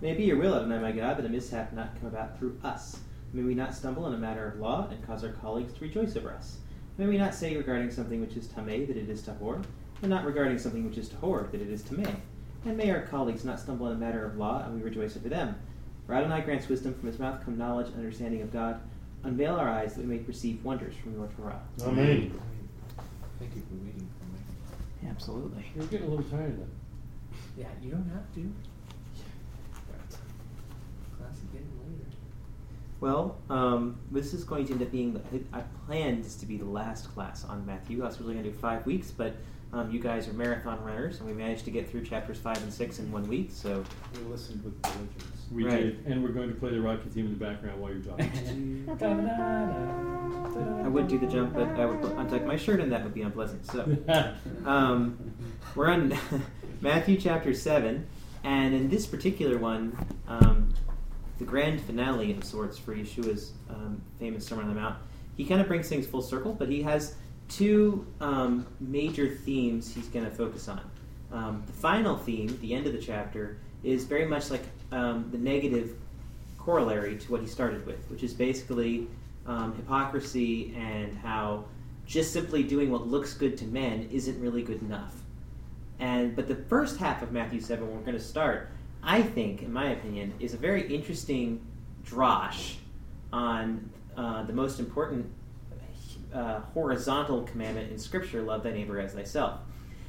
May it be your will, Adonai my God, that a mishap not come about through us. May we not stumble in a matter of law and cause our colleagues to rejoice over us. May we not say regarding something which is tameh that it is tahor, and not regarding something which is tahor that it is tameh. And may our colleagues not stumble in a matter of law, and we rejoice over them. For Adonai grants wisdom from his mouth come knowledge and understanding of God. Unveil our eyes that we may perceive wonders from your Torah. Amen. Thank you for reading for me. Yeah, absolutely. You're getting a little tired of that. Yeah, you don't have to. Class is getting later. Well, um, this is going to end up being. I planned this to be the last class on Matthew. I was really going to do five weeks, but um, you guys are marathon runners, and we managed to get through chapters five and six in one week. So We listened with diligence. We Right. did, and we're going to play the Rocky theme in the background while you're talking. I would do the jump, but I would untuck my shirt, and that would be unpleasant. So um, we're on Matthew chapter seven, and in this particular one, um, the grand finale of sorts for Yeshua's um, famous Sermon on the Mount. He kind of brings things full circle, but he has two um, major themes he's going to focus on. Um, the final theme, the end of the chapter, is very much like um, the negative corollary to what he started with, which is basically um, hypocrisy and how just simply doing what looks good to men isn't really good enough. And but the first half of Matthew seven, we're going to start, I think, in my opinion, is a very interesting drosh on uh, the most important uh, horizontal commandment in Scripture: love thy neighbor as thyself.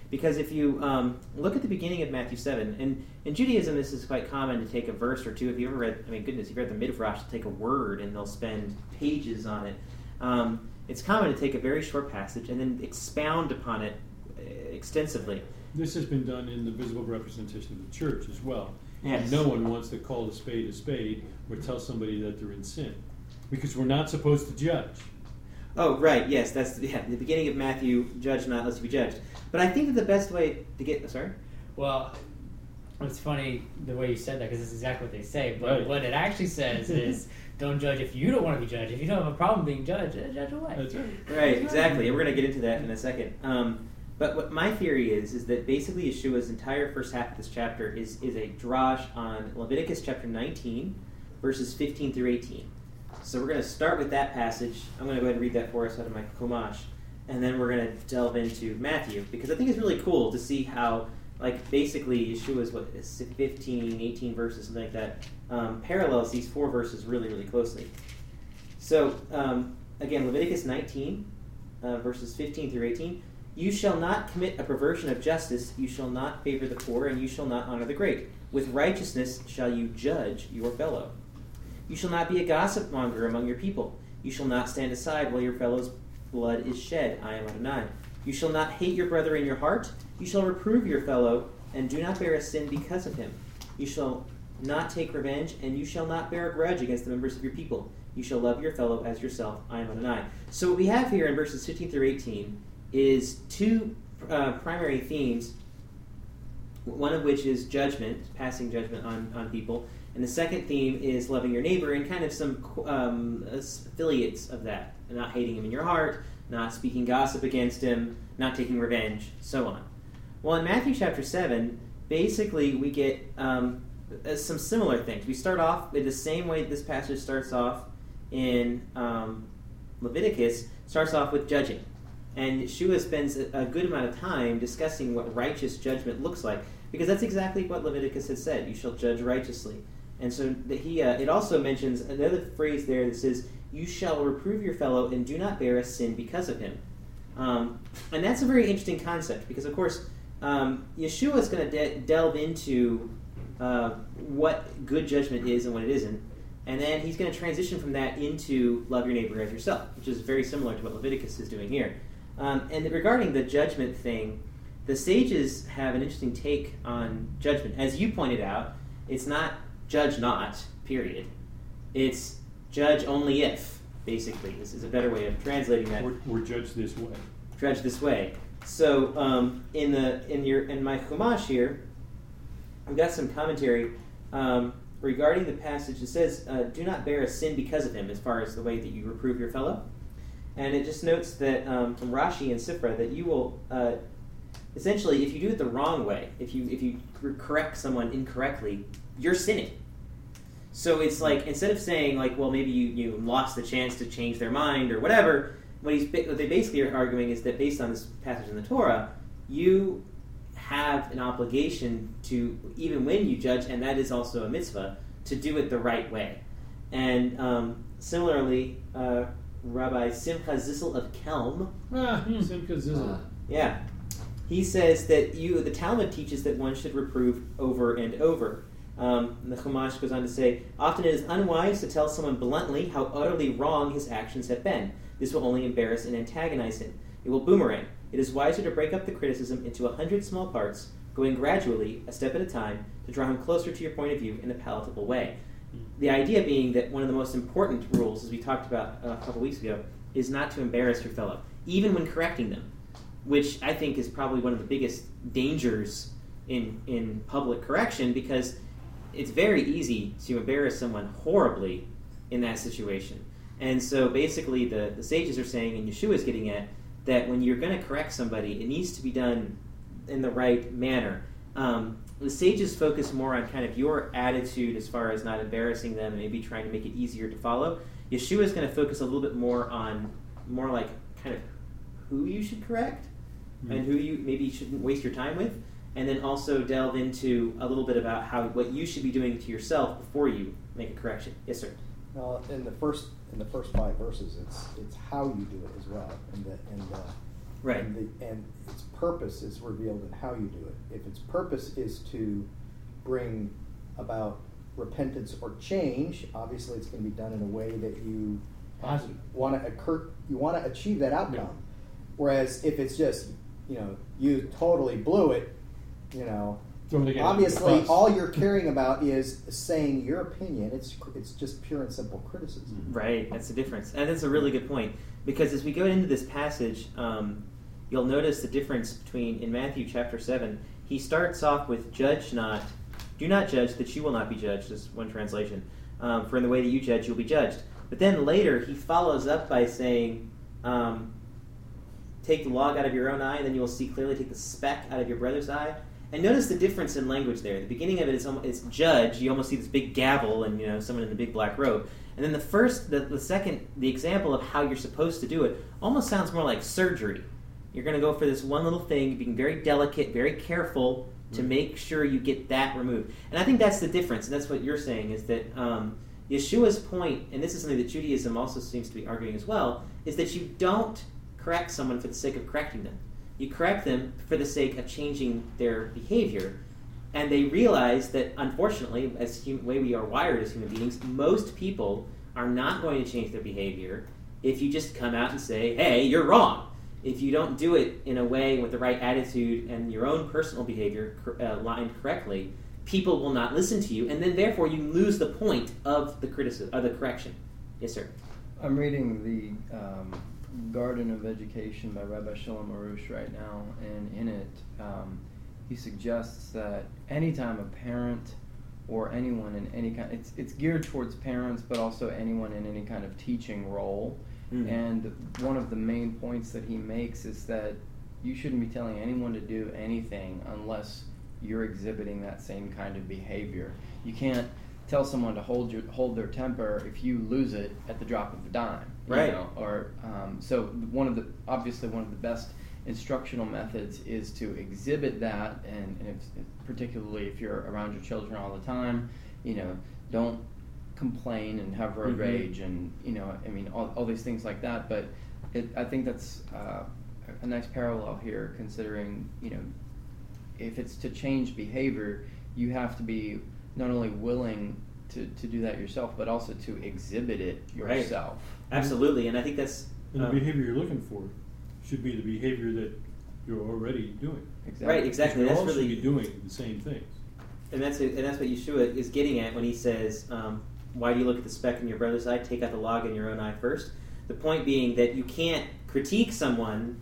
Because if you um, look at the beginning of Matthew 7, and in Judaism this is quite common to take a verse or two. If you ever read, I mean, goodness, if you've read the Midrash, they'll take a word and they'll spend pages on it. Um, it's common to take a very short passage and then expound upon it uh, extensively. This has been done in the visible representation of the church as well. Yes. And no one wants to call a spade a spade or tell somebody that they're in sin. Because we're not supposed to judge. Oh, right, yes, that's yeah, the beginning of Matthew, judge not lest you be judged. But I think that the best way to get, sorry? Well, it's funny the way you said that because it's exactly what they say. But Right. what it actually says is, don't judge if you don't want to be judged. If you don't have a problem being judged, judge away. That's right. Right, exactly. And we're going to get into that in a second. Um, but what my theory is is that basically Yeshua's entire first half of this chapter is is a drash on Leviticus chapter 19, verses 15 through 18. So we're going to start with that passage. I'm going to go ahead and read that for us out of my Chumash, and then we're going to delve into Matthew because I think it's really cool to see how like basically Yeshua's what 15, 18 verses, something like that, um, parallels these four verses really, really closely. So um, again, Leviticus 19, uh, verses 15 through 18. You shall not commit a perversion of justice, you shall not favor the poor, and you shall not honor the great. With righteousness shall you judge your fellow. You shall not be a gossip monger among your people. You shall not stand aside while your fellow's blood is shed. I am Adonai. You shall not hate your brother in your heart. You shall reprove your fellow, and do not bear a sin because of him. You shall not take revenge, and you shall not bear a grudge against the members of your people. You shall love your fellow as yourself. I am Adonai. So what we have here in verses 15 through 18 is two uh, primary themes. One of which is judgment, passing judgment on, on people, and the second theme is loving your neighbor and kind of some um, affiliates of that. Not hating him in your heart, not speaking gossip against him, not taking revenge, so on. Well, in Matthew chapter 7, basically we get um, uh, some similar things. We start off in the same way this passage starts off in um, Leviticus, starts off with judging. And Yeshua spends a a good amount of time discussing what righteous judgment looks like, because that's exactly what Leviticus has said: "You shall judge righteously." And so he, uh, it also mentions another phrase there that says, "You shall reprove your fellow and do not bear a sin because of him." Um, and that's a very interesting concept because, of course, um, Yeshua is going to de- delve into uh, what good judgment is and what it isn't, and then he's going to transition from that into love your neighbor as yourself, which is very similar to what Leviticus is doing here. Um, and regarding the judgment thing, the sages have an interesting take on judgment. As you pointed out, it's not judge not, period. It's judge only if, basically. This is a better way of translating that We're, we're judged this way. judge this way. So um, in the in your in my chumash here, I've got some commentary um, regarding the passage. It says, uh, "Do not bear a sin because of him," as far as the way that you reprove your fellow. And it just notes that um, from Rashi and Sifra that you will uh, essentially, if you do it the wrong way, if you if you correct someone incorrectly, you're sinning. So it's like instead of saying like, well, maybe you, you lost the chance to change their mind or whatever. What he's what they basically are arguing is that based on this passage in the Torah, you have an obligation to even when you judge, and that is also a mitzvah, to do it the right way. And um, similarly, uh, Rabbi Simcha Zissel of Kelm Ah, Hmm. Simcha Zizzle. Ah. yeah. He says that you, the Talmud teaches that one should reprove over and over. Um, and the Chumash goes on to say, often it is unwise to tell someone bluntly how utterly wrong his actions have been. This will only embarrass and antagonize him. It will boomerang. It is wiser to break up the criticism into a hundred small parts, going gradually, a step at a time, to draw him closer to your point of view in a palatable way. The idea being that one of the most important rules, as we talked about uh, a couple weeks ago, is not to embarrass your fellow, even when correcting them which I think is probably one of the biggest dangers in in public correction because it's very easy to embarrass someone horribly in that situation. And so basically the, the sages are saying and Yeshua is getting at that when you're going to correct somebody, it needs to be done in the right manner. Um, the sages focus more on kind of your attitude as far as not embarrassing them and maybe trying to make it easier to follow. Yeshua is going to focus a little bit more on more like kind of who you should correct hmm. and who you maybe shouldn't waste your time with, and then also delve into a little bit about how what you should be doing to yourself before you make a correction. Yes, sir. Well, in the first in the first five verses, it's it's how you do it as well, and the and the Right. and, the, and its purpose is revealed in how you do it. If its purpose is to bring about repentance or change, obviously it's going to be done in a way that you Positive. want to occur, you want to achieve that outcome. Whereas if it's just you know you totally blew it, you know Throw the guy under the obviously all you're caring about is saying your opinion. It's it's just pure and simple criticism. Right, that's the difference, and that's a really good point because as we go into this passage, um, you'll notice the difference between in Matthew chapter seven. He starts off with "Judge not, do not judge, that you will not be judged." Is one translation. Um, For in the way that you judge, you'll be judged. But then later he follows up by saying, um, "Take the log out of your own eye, and then you will see clearly. Take the speck out of your brother's eye." And notice the difference in language there. The beginning of it is it's judge. You almost see this big gavel and you know someone in a big black robe. And then the first, the, the second, the example of how you're supposed to do it almost sounds more like surgery. You're going to go for this one little thing, being very delicate, very careful to make sure you get that removed. And I think that's the difference. And that's what you're saying is that um, Yeshua's point, and this is something that Judaism also seems to be arguing as well, is that you don't correct someone for the sake of correcting them. You correct them for the sake of changing their behavior. And they realize that, unfortunately, as the way we are wired as human beings, most people are not going to change their behavior if you just come out and say, hey, you're wrong. If you don't do it in a way with the right attitude and your own personal behavior uh, lined correctly, people will not listen to you, and then therefore you lose the point of the criticism, of the correction. Yes, sir. I'm reading the um, Garden of Education by Rabbi Shalom Arush right now, and in it, um, he suggests that anytime a parent or anyone in any kind, it's it's geared towards parents, but also anyone in any kind of teaching role. Mm. And one of the main points that he makes is that you shouldn't be telling anyone to do anything unless you're exhibiting that same kind of behavior. You can't tell someone to hold your hold their temper if you lose it at the drop of a dime. you Right. know, Or um, so one of the obviously one of the best instructional methods is to exhibit that, and, and if, particularly if you're around your children all the time, you know, don't complain and have road Mhm. rage and you know I mean all, all these things like that. But it, I think that's uh, a nice parallel here, considering you know if it's to change behavior, you have to be not only willing to, to do that yourself, but also to exhibit it Right. yourself. Absolutely, and I think that's And the uh, behavior you're looking for should be the behavior that you're already doing. Exactly. Right, exactly. We That's all really should be doing the same things. and that's and that's what Yeshua is getting at when he says, um, "Why do you look at the speck in your brother's eye? Take out the log in your own eye first. The point being that you can't critique someone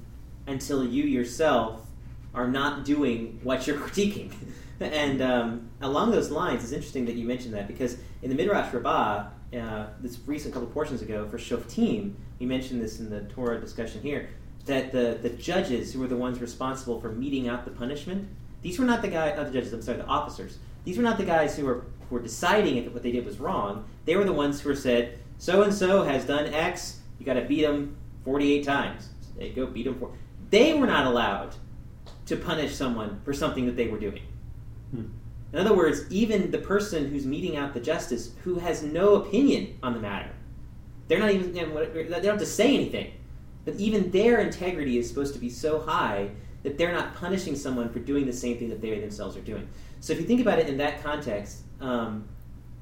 until you yourself are not doing what you're critiquing. and um, along those lines, it's interesting that you mentioned that because in the Midrash Rabbah, uh, this recent couple portions ago for Shoftim, we mentioned this in the Torah discussion here. that the, the judges who were the ones responsible for meting out the punishment, these were not the guys, not the judges, I'm sorry, the officers. These were not the guys who were, were deciding if what they did was wrong. They were the ones who were said, so and so has done X, you got to beat them 48 times. So they go beat him for. They were not allowed to punish someone for something that they were doing. Hmm. In other words, even the person who's meting out the justice who has no opinion on the matter, they're not even, they don't have to say anything. But even their integrity is supposed to be so high that they're not punishing someone for doing the same thing that they themselves are doing. So if you think about it in that context, um,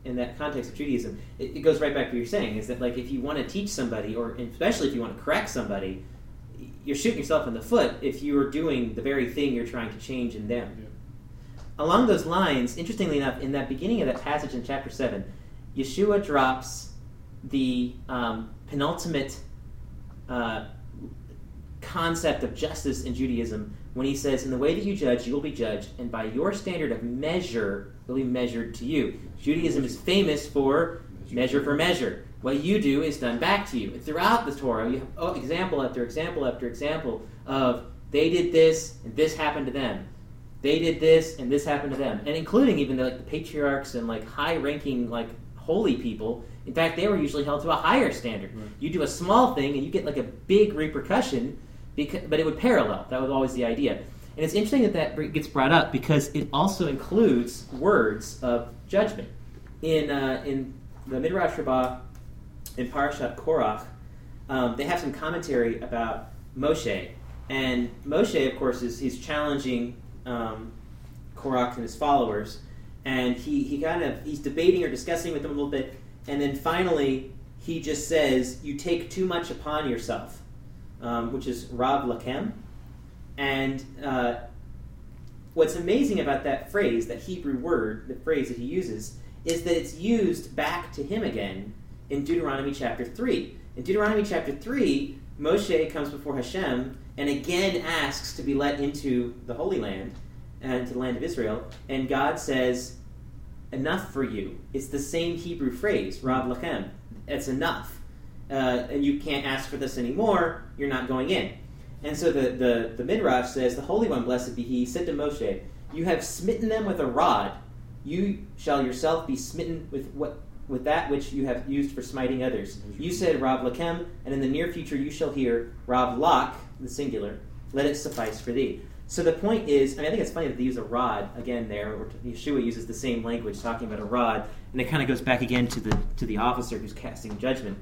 in that context of Judaism, it, it goes right back to what you're saying is that like if you want to teach somebody, or especially if you want to correct somebody, you're shooting yourself in the foot if you are doing the very thing you're trying to change in them. Along those lines, interestingly enough, in that beginning of that passage in chapter 7, Yeshua drops the um, penultimate uh, concept of justice in Judaism when he says, In the way that you judge, you will be judged, and by your standard of measure will be measured to you. Judaism is famous for measure for measure. What you do is done back to you. And throughout the Torah, you have oh, example after example after example of they did this and this happened to them. They did this and this happened to them, and including even the, like the patriarchs and like high-ranking like holy people. In fact, they were usually held to a higher standard. Right. You do a small thing and you get like a big repercussion, because, but it would parallel. That was always the idea. And it's interesting that that gets brought up because it also includes words of judgment. In uh, in the Midrash Rabbah in Parashat Korach, um, they have some commentary about Moshe, and Moshe, of course, is he's challenging um, Korach and his followers, and he, he kind of he's debating or discussing with them a little bit, and then finally he just says, "You take too much upon yourself," um, which is Rab Lakem, and uh, what's amazing about that phrase, that Hebrew word, the phrase that he uses, is that it's used back to him again in Deuteronomy chapter 3. In Deuteronomy chapter 3, Moshe comes before Hashem and again asks to be let into the Holy Land and to the land of Israel, and God says, Enough for you. It's the same Hebrew phrase, Rav Lachem. It's enough. Uh, and you can't ask for this anymore, you're not going in. And so the, the, the Midrash says, The Holy One, blessed be He, said to Moshe, You have smitten them with a rod, you shall yourself be smitten with what with that which you have used for smiting others. You said Rav Lakem, and in the near future you shall hear Rav Lak, the singular, let it suffice for thee. So the point is, I, mean, I think it's funny that they use a rod again there. Yeshua uses the same language, talking about a rod, and it kind of goes back again to the to the officer who's casting judgment.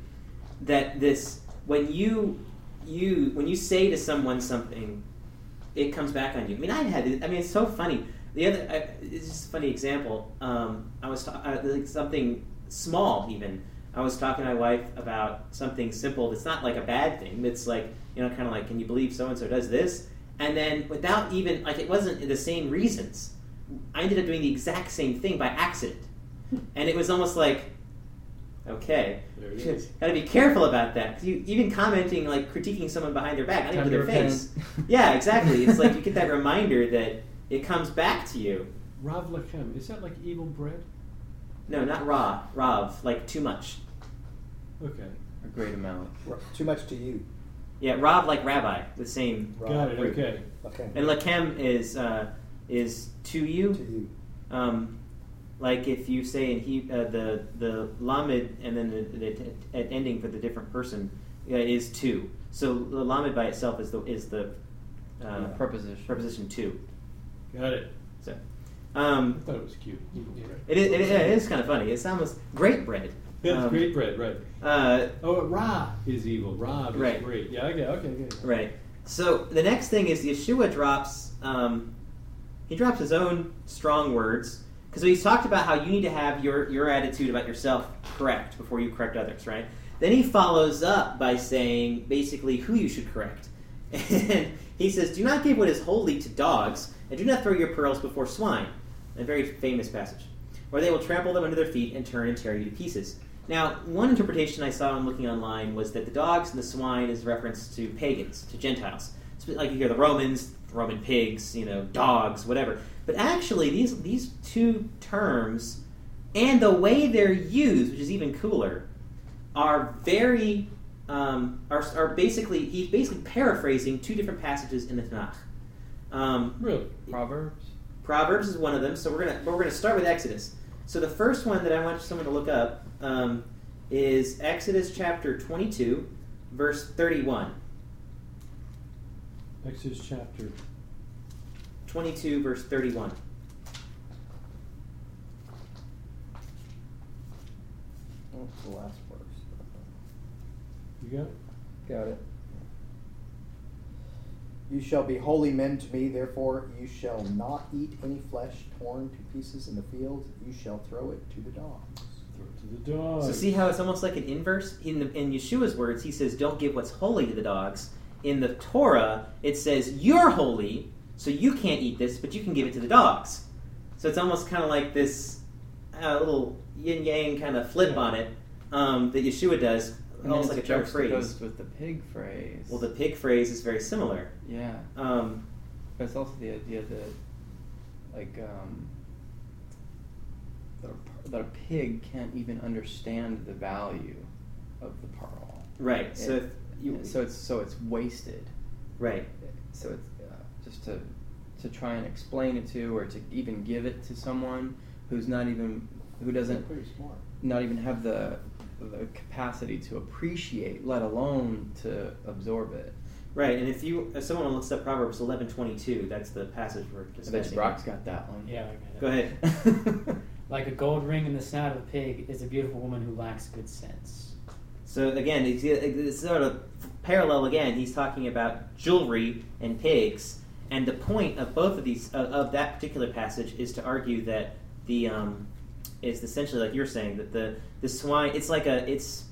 That this, when you you when you say to someone something, it comes back on you. I mean, I had. I mean, it's so funny. The other, I, it's just a funny example. Um, I was ta- uh, like something small even. I was talking to my wife about something simple that's not like a bad thing. It's like, you know, kind of like, can you believe so and so does this? And then without even, like, it wasn't the same reasons. I ended up doing the exact same thing by accident. And it was almost like, okay, There it is. got to be careful about that. 'Cause you, even commenting, like, critiquing someone behind their back, not even to to their repent. face. Yeah, exactly. It's like you get that reminder that it comes back to you. Rav Lachem, is that like evil bread? No, not raw, Rav, like too much. Okay. A great amount. R- Too much to you. Yeah, Rav like rabbi, the same. Rob. Got it, Root. okay. Okay. And lakem is uh, is to you. to you. you. Um, like if you say in he uh, the the lamed and then the, the t- at ending for the different person uh, is two. So the lamed by itself is the is the uh, Preposition. preposition two. Got it. So Um, I thought it was cute. Evil bread. it is, it is, it is kind of funny. It's almost great bread. Yeah, it's Um, great bread, right. Uh, Oh, Ra is evil. Rob is Right. great. Yeah, okay, okay, okay. Right. So the next thing is Yeshua drops um, he drops his own strong words because he's talked about how you need to have your your attitude about yourself correct before you correct others, right? Then he follows up by saying basically who you should correct. And he says, "Do not give what is holy to dogs, and do not throw your pearls before swine." A very famous passage. Or they will trample them under their feet and turn and tear you to pieces. Now, one interpretation I saw when looking online was that the dogs and the swine is a reference to pagans, to Gentiles. So, like you hear the Romans, Roman pigs, you know, dogs, whatever. But actually, these these two terms and the way they're used, which is even cooler, are very um, are, are basically he's basically paraphrasing two different passages in the Tanakh. Um, Really? Proverbs. Proverbs is one of them, so we're gonna we're gonna start with Exodus. So the first one that I want someone to look up um, is Exodus chapter twenty-two, verse thirty-one. Exodus chapter. 22, verse 31. Oh, it's the last verse. You got it? Got it. You shall be holy men to me, therefore you shall not eat any flesh torn to pieces in the field. You shall throw it to the dogs. Throw it to the dog. So see how it's almost like an inverse? In, the, in Yeshua's words, he says, don't give what's holy to the dogs. In the Torah, it says, you're holy, so you can't eat this, but you can give it to the dogs. So it's almost kind of like this uh, little yin yang kind of flip on it um, that Yeshua does, And almost like a dark phrase. with the pig phrase. Well, the pig phrase is very similar. yeah, Um, but it's also the idea that, like, um, that a, that a pig can't even understand the value of the pearl. right. So if you, so it's so it's wasted. right. So it's just to to try and explain it to, or to even give it to someone who's not even who doesn't Pretty smart. not even have the the capacity to appreciate, let alone to absorb it. Right, and if you if someone looks up Proverbs eleven twenty two, that's the passage we're I bet. Brock's got that one. Yeah, I got it. Go ahead. Like a gold ring in the snout of a pig is a beautiful woman who lacks good sense. So again, it's, it's sort of parallel. Again, he's talking about jewelry and pigs, and the point of both of these of, of that particular passage is to argue that the um, is essentially like you're saying that the the swine. It's like a it's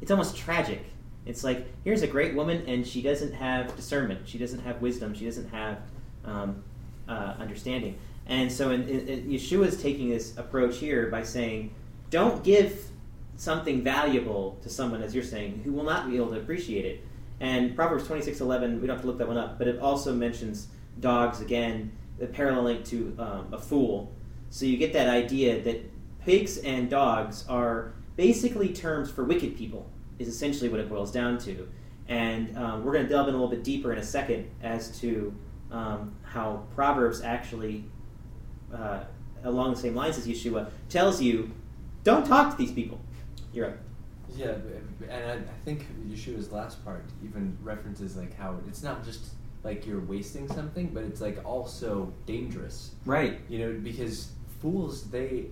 it's almost tragic. It's like here's a great woman, and she doesn't have discernment. She doesn't have wisdom. She doesn't have um, uh, understanding. And so, in, in, in Yeshua is taking this approach here by saying, don't give something valuable to someone, as you're saying, who will not be able to appreciate it. And Proverbs twenty six eleven, we don't have to look that one up, but it also mentions dogs again, the parallel link to um, a fool. So you get that idea that pigs and dogs are basically terms for wicked people, is essentially what it boils down to. And um, we're going to delve in a little bit deeper in a second as to um, how Proverbs actually, uh, along the same lines as Yeshua, tells you don't talk to these people. You're up. Yeah, and I, I think Yeshua's last part even references like how it's not just like you're wasting something, but it's like also dangerous. Right. You know, because fools they.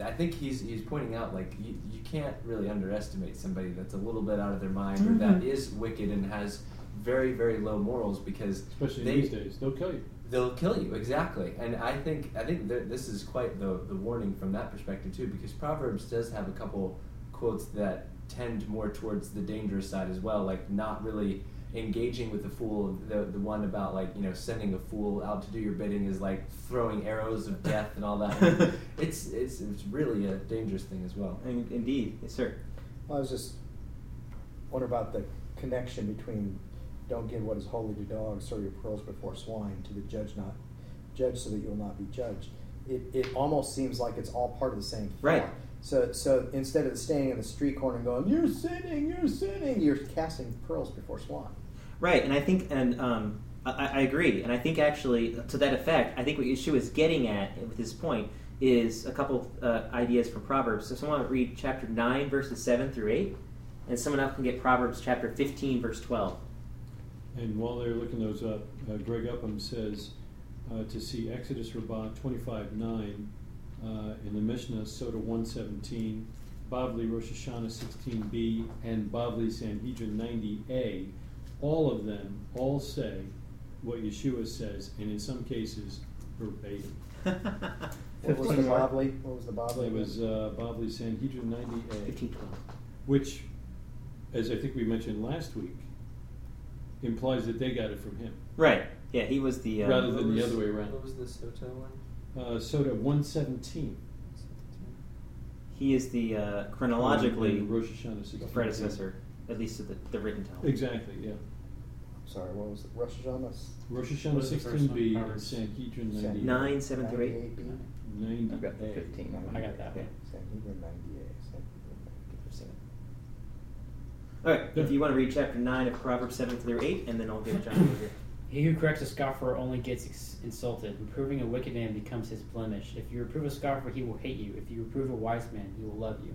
I think he's he's pointing out like you, you can't really underestimate somebody that's a little bit out of their mind or that Mhm. is wicked and has very very low morals because Especially they, these days, they'll kill you. They'll kill you exactly, and I think I think th- this is quite the the warning from that perspective too, because Proverbs does have a couple quotes that tend more towards the dangerous side as well, like not really engaging with the fool. The the one about like you know sending a fool out to do your bidding is like throwing arrows of death and all that. it's it's it's really a dangerous thing as well. Indeed. Yes, sir. Well, I was just wondering about the connection between don't give what is holy to dogs, throw your pearls before swine, to the judge not judge so that you'll not be judged. It, it almost seems like it's all part of the same thought. Right. So so instead of standing in the street corner and going, You're sinning, you're sinning, you're casting pearls before swine. Right, and I think, and um, I, I agree, and I think actually to that effect, I think what Yeshua is getting at with his point is a couple uh, ideas from Proverbs. So someone would read chapter nine, verses seven through eight, and someone else can get Proverbs chapter fifteen, verse twelve. And while they're looking those up, uh, Greg Upham says uh, to see Exodus Rabbah 25 9 uh, in the Mishnah, Sotah 117, Bavli Rosh Hashanah 16b, and Bavli Sanhedrin 90a, all of them all say what Yeshua says, and in some cases, verbatim. What was the 15 what? Bavli? What was the Bavli? It was uh, Bavli Sanhedrin 90a. Fifteen, twelve. which, as I think we mentioned last week, implies that they got it from him. Right. Yeah, he was the. Um, Rather than the other way around. What was the Sotah one? Uh, Sotah 117. He is the uh, chronologically And Rosh Hashanah predecessor, at least of the, the written Talmud. Exactly, yeah. Sorry, what was it? Rosh Hashanah? Rosh Hashanah was the first 16b and one? Proverbs. Sanhedrin Sanhedrin. 90. Nine, seven through eight. 98B? 90. I've got the 15. I got that one. Sanhedrin 98. Sanhedrin 98. If you want to read chapter 9 of Proverbs 7 through 8, and then I'll give John over here. He who corrects a scoffer only gets insulted. Reproving a wicked man becomes his blemish. If you reprove a scoffer, he will hate you. If you reprove a wise man, he will love you.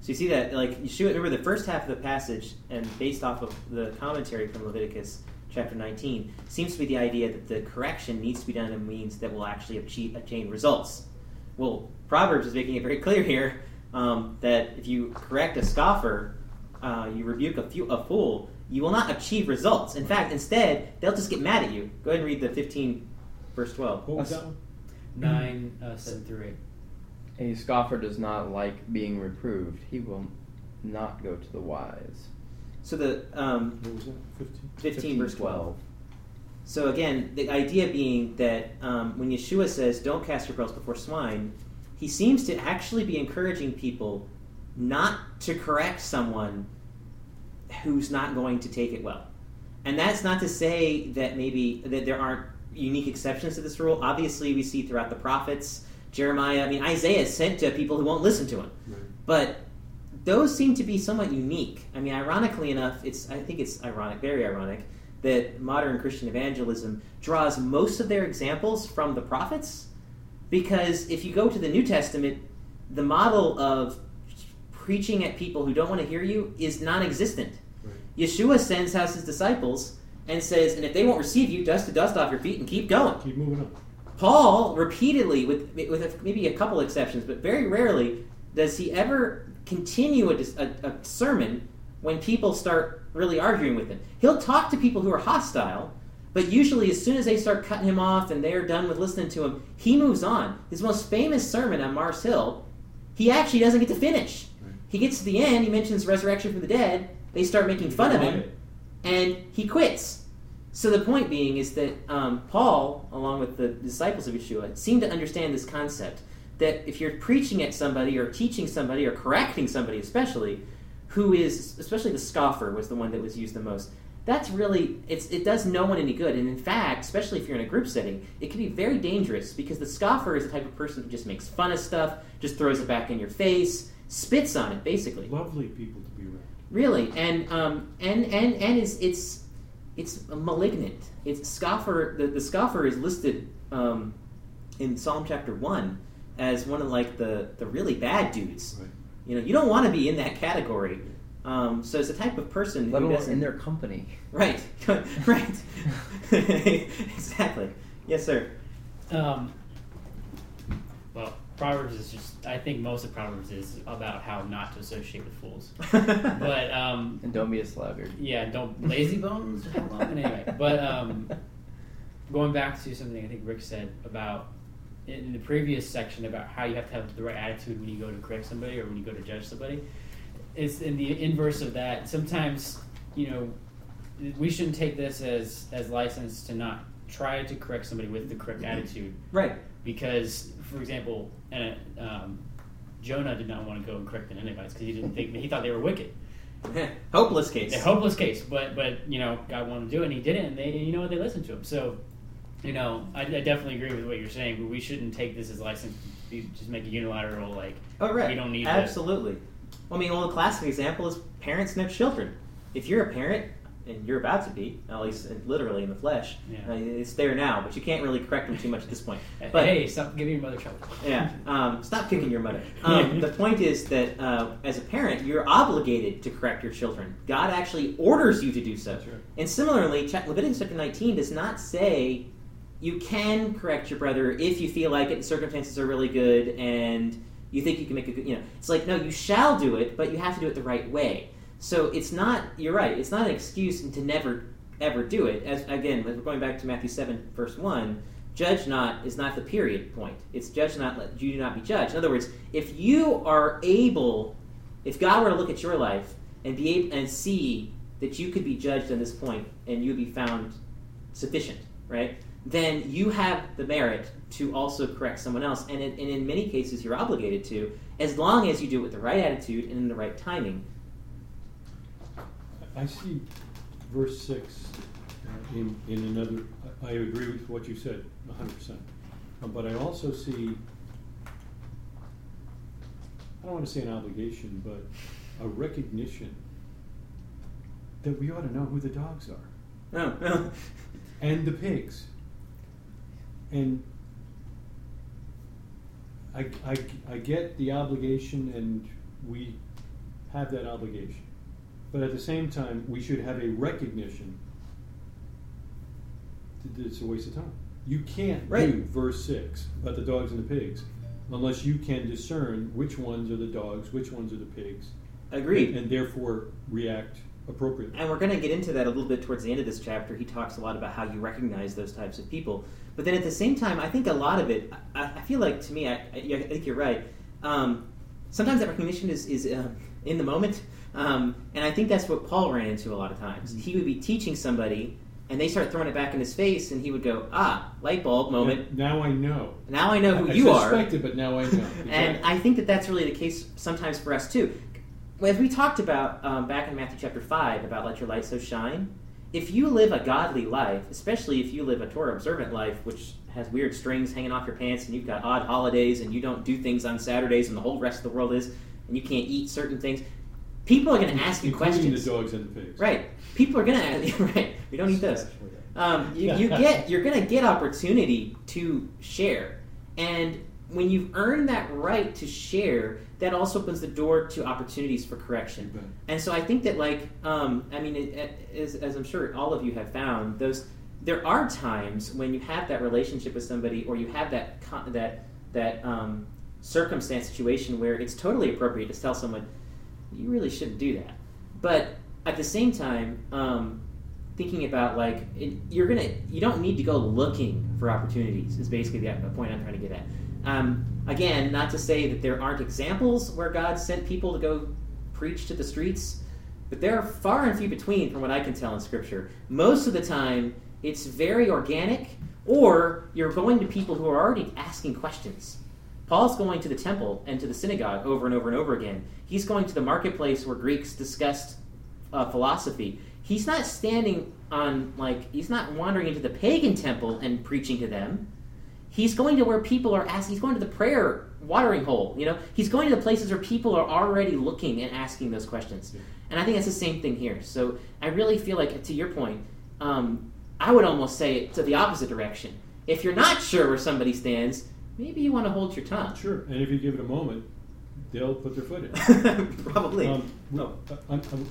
So you see that, like, Yeshua, remember the first half of the passage, and based off of the commentary from Leviticus chapter 19, seems to be the idea that the correction needs to be done in means that will actually achieve, attain results. Well, Proverbs is making it very clear here um, that if you correct a scoffer, uh, you rebuke a, few, a fool, you will not achieve results. In fact, instead, they'll just get mad at you. Go ahead and read the 15, verse 12. What was that one? 9, uh, 7 through 8. A scoffer does not like being reproved. He will not go to the wise. So the um, What was that? Fifteen. 15, verse 12. So again, the idea being that um, when Yeshua says, "Don't cast your pearls before swine," he seems to actually be encouraging people not to correct someone who's not going to take it well. And that's not to say that maybe that there aren't unique exceptions to this rule. Obviously, we see throughout the prophets, Jeremiah. I mean, Isaiah is sent to people who won't listen to him. Right. But those seem to be somewhat unique. I mean, ironically enough, it's I think it's ironic, very ironic, that modern Christian evangelism draws most of their examples from the prophets, because if you go to the New Testament, the model of preaching at people who don't want to hear you is non-existent. Right. Yeshua sends out his disciples and says, "And if they won't receive you, dust the dust off your feet and keep going." Keep moving on. Paul repeatedly, with with maybe a couple exceptions, but very rarely does he ever continue a, a, a sermon when people start really arguing with him. He'll talk to people who are hostile, but usually as soon as they start cutting him off and they're done with listening to him, he moves on. His most famous sermon on Mars Hill, he actually doesn't get to finish. He gets to the end, he mentions resurrection from the dead, they start making fun of him, and he quits. So the point being is that um, Paul, along with the disciples of Yeshua, seem to understand this concept that if you're preaching at somebody or teaching somebody or correcting somebody, especially who is, especially the scoffer was the one that was used the most. That's really it does no one any good, and in fact, especially if you're in a group setting, it can be very dangerous because the scoffer is the type of person who just makes fun of stuff, just throws it back in your face, spits on it, basically. Lovely people to be around. Really, and um, and and and is it's it's malignant. It's scoffer. The, the scoffer is listed um, in Psalm chapter one as one of like the the really bad dudes. Right. You know, you don't want to be in that category. Um, so it's a type of person Let who alone doesn't. in their company. Right, right, exactly. Yes, sir. Um, well, Proverbs is just, I think most of Proverbs is about how not to associate with fools. But, um, And don't be a sluggard. yeah, don't, lazy bones? Anyway, but um, going back to something I think Rick said about, in the previous section about how you have to have the right attitude when you go to correct somebody or when you go to judge somebody, it's in the inverse of that. Sometimes, you know, we shouldn't take this as, as license to not try to correct somebody with the correct attitude right. Because, for example, and um, Jonah did not want to go and correct the Ninevites because he didn't think he thought they were wicked. Hopeless case. A hopeless case, but but you know God wanted to do it, and He did it, and they you know they listened to Him. So, you know, I, I definitely agree with what you're saying, but we shouldn't take this as license. to Just make a unilateral like Oh, right. we don't need Absolutely. Well, I mean, well, a classic example is parents and their children. If you're a parent, and you're about to be, at least literally in the flesh, Yeah. uh, it's there now, but you can't really correct them too much at this point. But hey, stop giving your mother trouble. yeah, um, stop kicking your mother. Um, the point is that uh, as a parent, you're obligated to correct your children. God actually orders you to do so. Right. And similarly, Leviticus chapter 19 does not say you can correct your brother if you feel like it, the circumstances are really good, and you think you can make a good, you know. It's like, no, you shall do it, but you have to do it the right way. So it's not, you're right, it's not an excuse to never, ever do it. As Again, we're going back to Matthew 7, verse 1, judge not is not the period point. It's judge not, let you do not be judged. In other words, if you are able, if God were to look at your life and be able, and see that you could be judged on this point and you would be found sufficient, right? Then you have the merit to also correct someone else, and in, and in many cases you're obligated to, as long as you do it with the right attitude and in the right timing. I see verse six uh, in, in another, I agree with what you said, a hundred percent. Uh, But I also see, I don't wanna say an obligation, but a recognition that we ought to know who the dogs are and the pigs. And I, I, I get the obligation, and we have that obligation. But at the same time, we should have a recognition that it's a waste of time. You can't Right. do verse 6 about the dogs and the pigs unless you can discern which ones are the dogs, which ones are the pigs, Agreed. and, and therefore react appropriately. And we're going to get into that a little bit towards the end of this chapter. He talks a lot about how you recognize those types of people. But then at the same time, I think a lot of it, I, I feel like to me, I, I, I think you're right. Um, sometimes that recognition is, is um, in the moment. Um, and I think that's what Paul ran into a lot of times. He would be teaching somebody, and they start throwing it back in his face, and he would go, ah, light bulb moment. Now I know. Now I know who I you are. suspected, but now I know. And I think that that's really the case sometimes for us too. As we talked about um, back in Matthew chapter 5 about let your light so shine, if you live a godly life, especially if you live a Torah observant life, which has weird strings hanging off your pants and you've got odd holidays and you don't do things on Saturdays and the whole rest of the world is, and you can't eat certain things, people are going to ask you questions. the dogs and the pigs. Right. People are going to ask right. We don't eat those um, you, you get you're going to get opportunity to share and when you've earned that right to share that also opens the door to opportunities for correction You and so i think that like um, i mean it, it, as, as i'm sure all of you have found those there are times when you have that relationship with somebody or you have that con- that that um, circumstance situation where it's totally appropriate to tell someone you really shouldn't do that. But at the same time um, thinking about like it, you're gonna you don't need to go looking for opportunities is basically the, the point i'm trying to get at. Um, again not to say that there aren't examples where god sent people to go preach to the streets but there are far and few between from what i can tell in scripture. Most of the time it's very organic or you're going to people who are already asking questions Paul's going to the temple and to the synagogue over and over and over again. He's going to the marketplace where Greeks discussed uh, philosophy. He's not standing on, like, he's not wandering into the pagan temple and preaching to them. He's going to where people are asking, he's going to the prayer watering hole, you know? He's going to the places where people are already looking and asking those questions. And I think that's the same thing here. So I really feel like, to your point, um, I would almost say it to the opposite direction. If you're not sure where somebody stands, maybe you want to hold your tongue. Sure, and if you give it a moment, they'll put their foot in. Probably. Um, No. uh, I'm- I'm-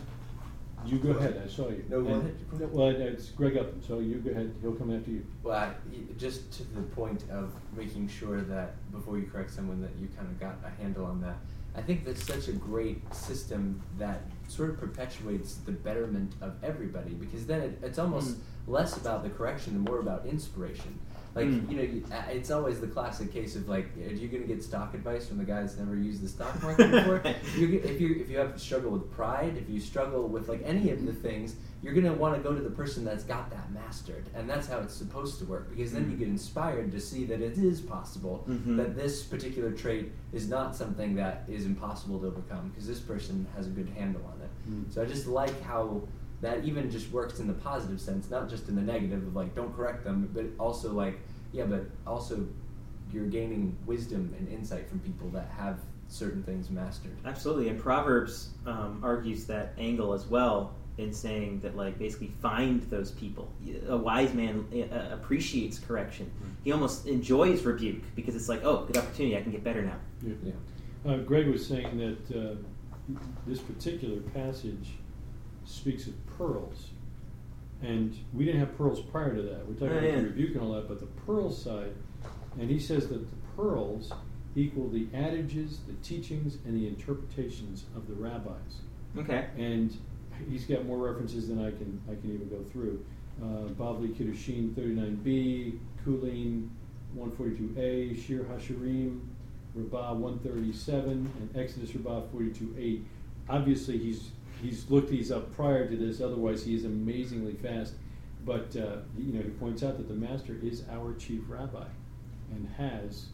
you go ahead. I saw you. No, go And- ahead. Well, it's Greg Upham, so you go ahead. He'll come after you. Well, I, just to the point of making sure that before you correct someone that you kind of got a handle on that. I think that's such a great system that sort of perpetuates the betterment of everybody because then it, it's almost Mm. less about the correction and more about inspiration. Like Mm. you know, it's always the classic case of like, are you going to get stock advice from the guy that's never used the stock market before? you, if you if you have struggle with pride, if you struggle with like any of the things, you're going to want to go to the person that's got that mastered, and that's how it's supposed to work. Because then you get inspired to see that it is possible Mhm. that this particular trait is not something that is impossible to overcome because this person has a good handle on it. Mm. So I just like how that even just works in the positive sense, not just in the negative of like don't correct them, but also like yeah, but also you're gaining wisdom and insight from people that have certain things mastered. Absolutely, and Proverbs um, argues that angle as well in saying that, like, basically find those people. A wise man uh, appreciates correction. He almost enjoys rebuke because it's like, oh, good opportunity. I can get better now. Yeah. Yeah. Uh, Greg was saying that uh, this particular passage speaks of pearls. And we didn't have pearls prior to that. We're talking Oh, about yeah. the rebuke and all that, but the pearl side, and he says that the pearls equal the adages, the teachings, and the interpretations of the rabbis. Okay. And he's got more references than I can I can even go through. Uh, Bavli Kiddushin 39b, Chullin 142a, Shir Hashirim, Rabbah 137, and Exodus Rabbah 42.8. Obviously, he's he's looked these up prior to this. Otherwise, he is amazingly fast. But uh, you know, he points out that the master is our chief rabbi, and has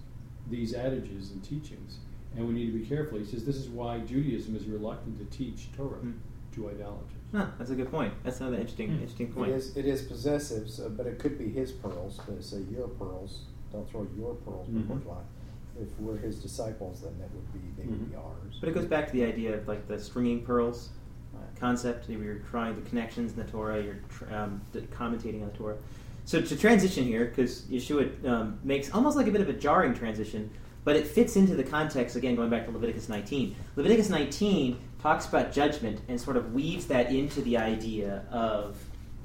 these adages and teachings, and we need to be careful. He says this is why Judaism is reluctant to teach Torah Hmm. to idolaters. Huh, that's a good point. That's another interesting, Hmm. interesting point. is, it is possessive, so, but it could be his pearls, but it say your pearls, don't throw your pearls before Mhm. swine. If we're his disciples, then that would be, they would be ours. But it goes back to the idea of like the stringing pearls, concept. You're drawing the connections in the Torah. You're um, commentating on the Torah. So to transition here, because Yeshua um, makes almost like a bit of a jarring transition, but it fits into the context again. Going back to Leviticus 19, Leviticus 19 talks about judgment and sort of weaves that into the idea of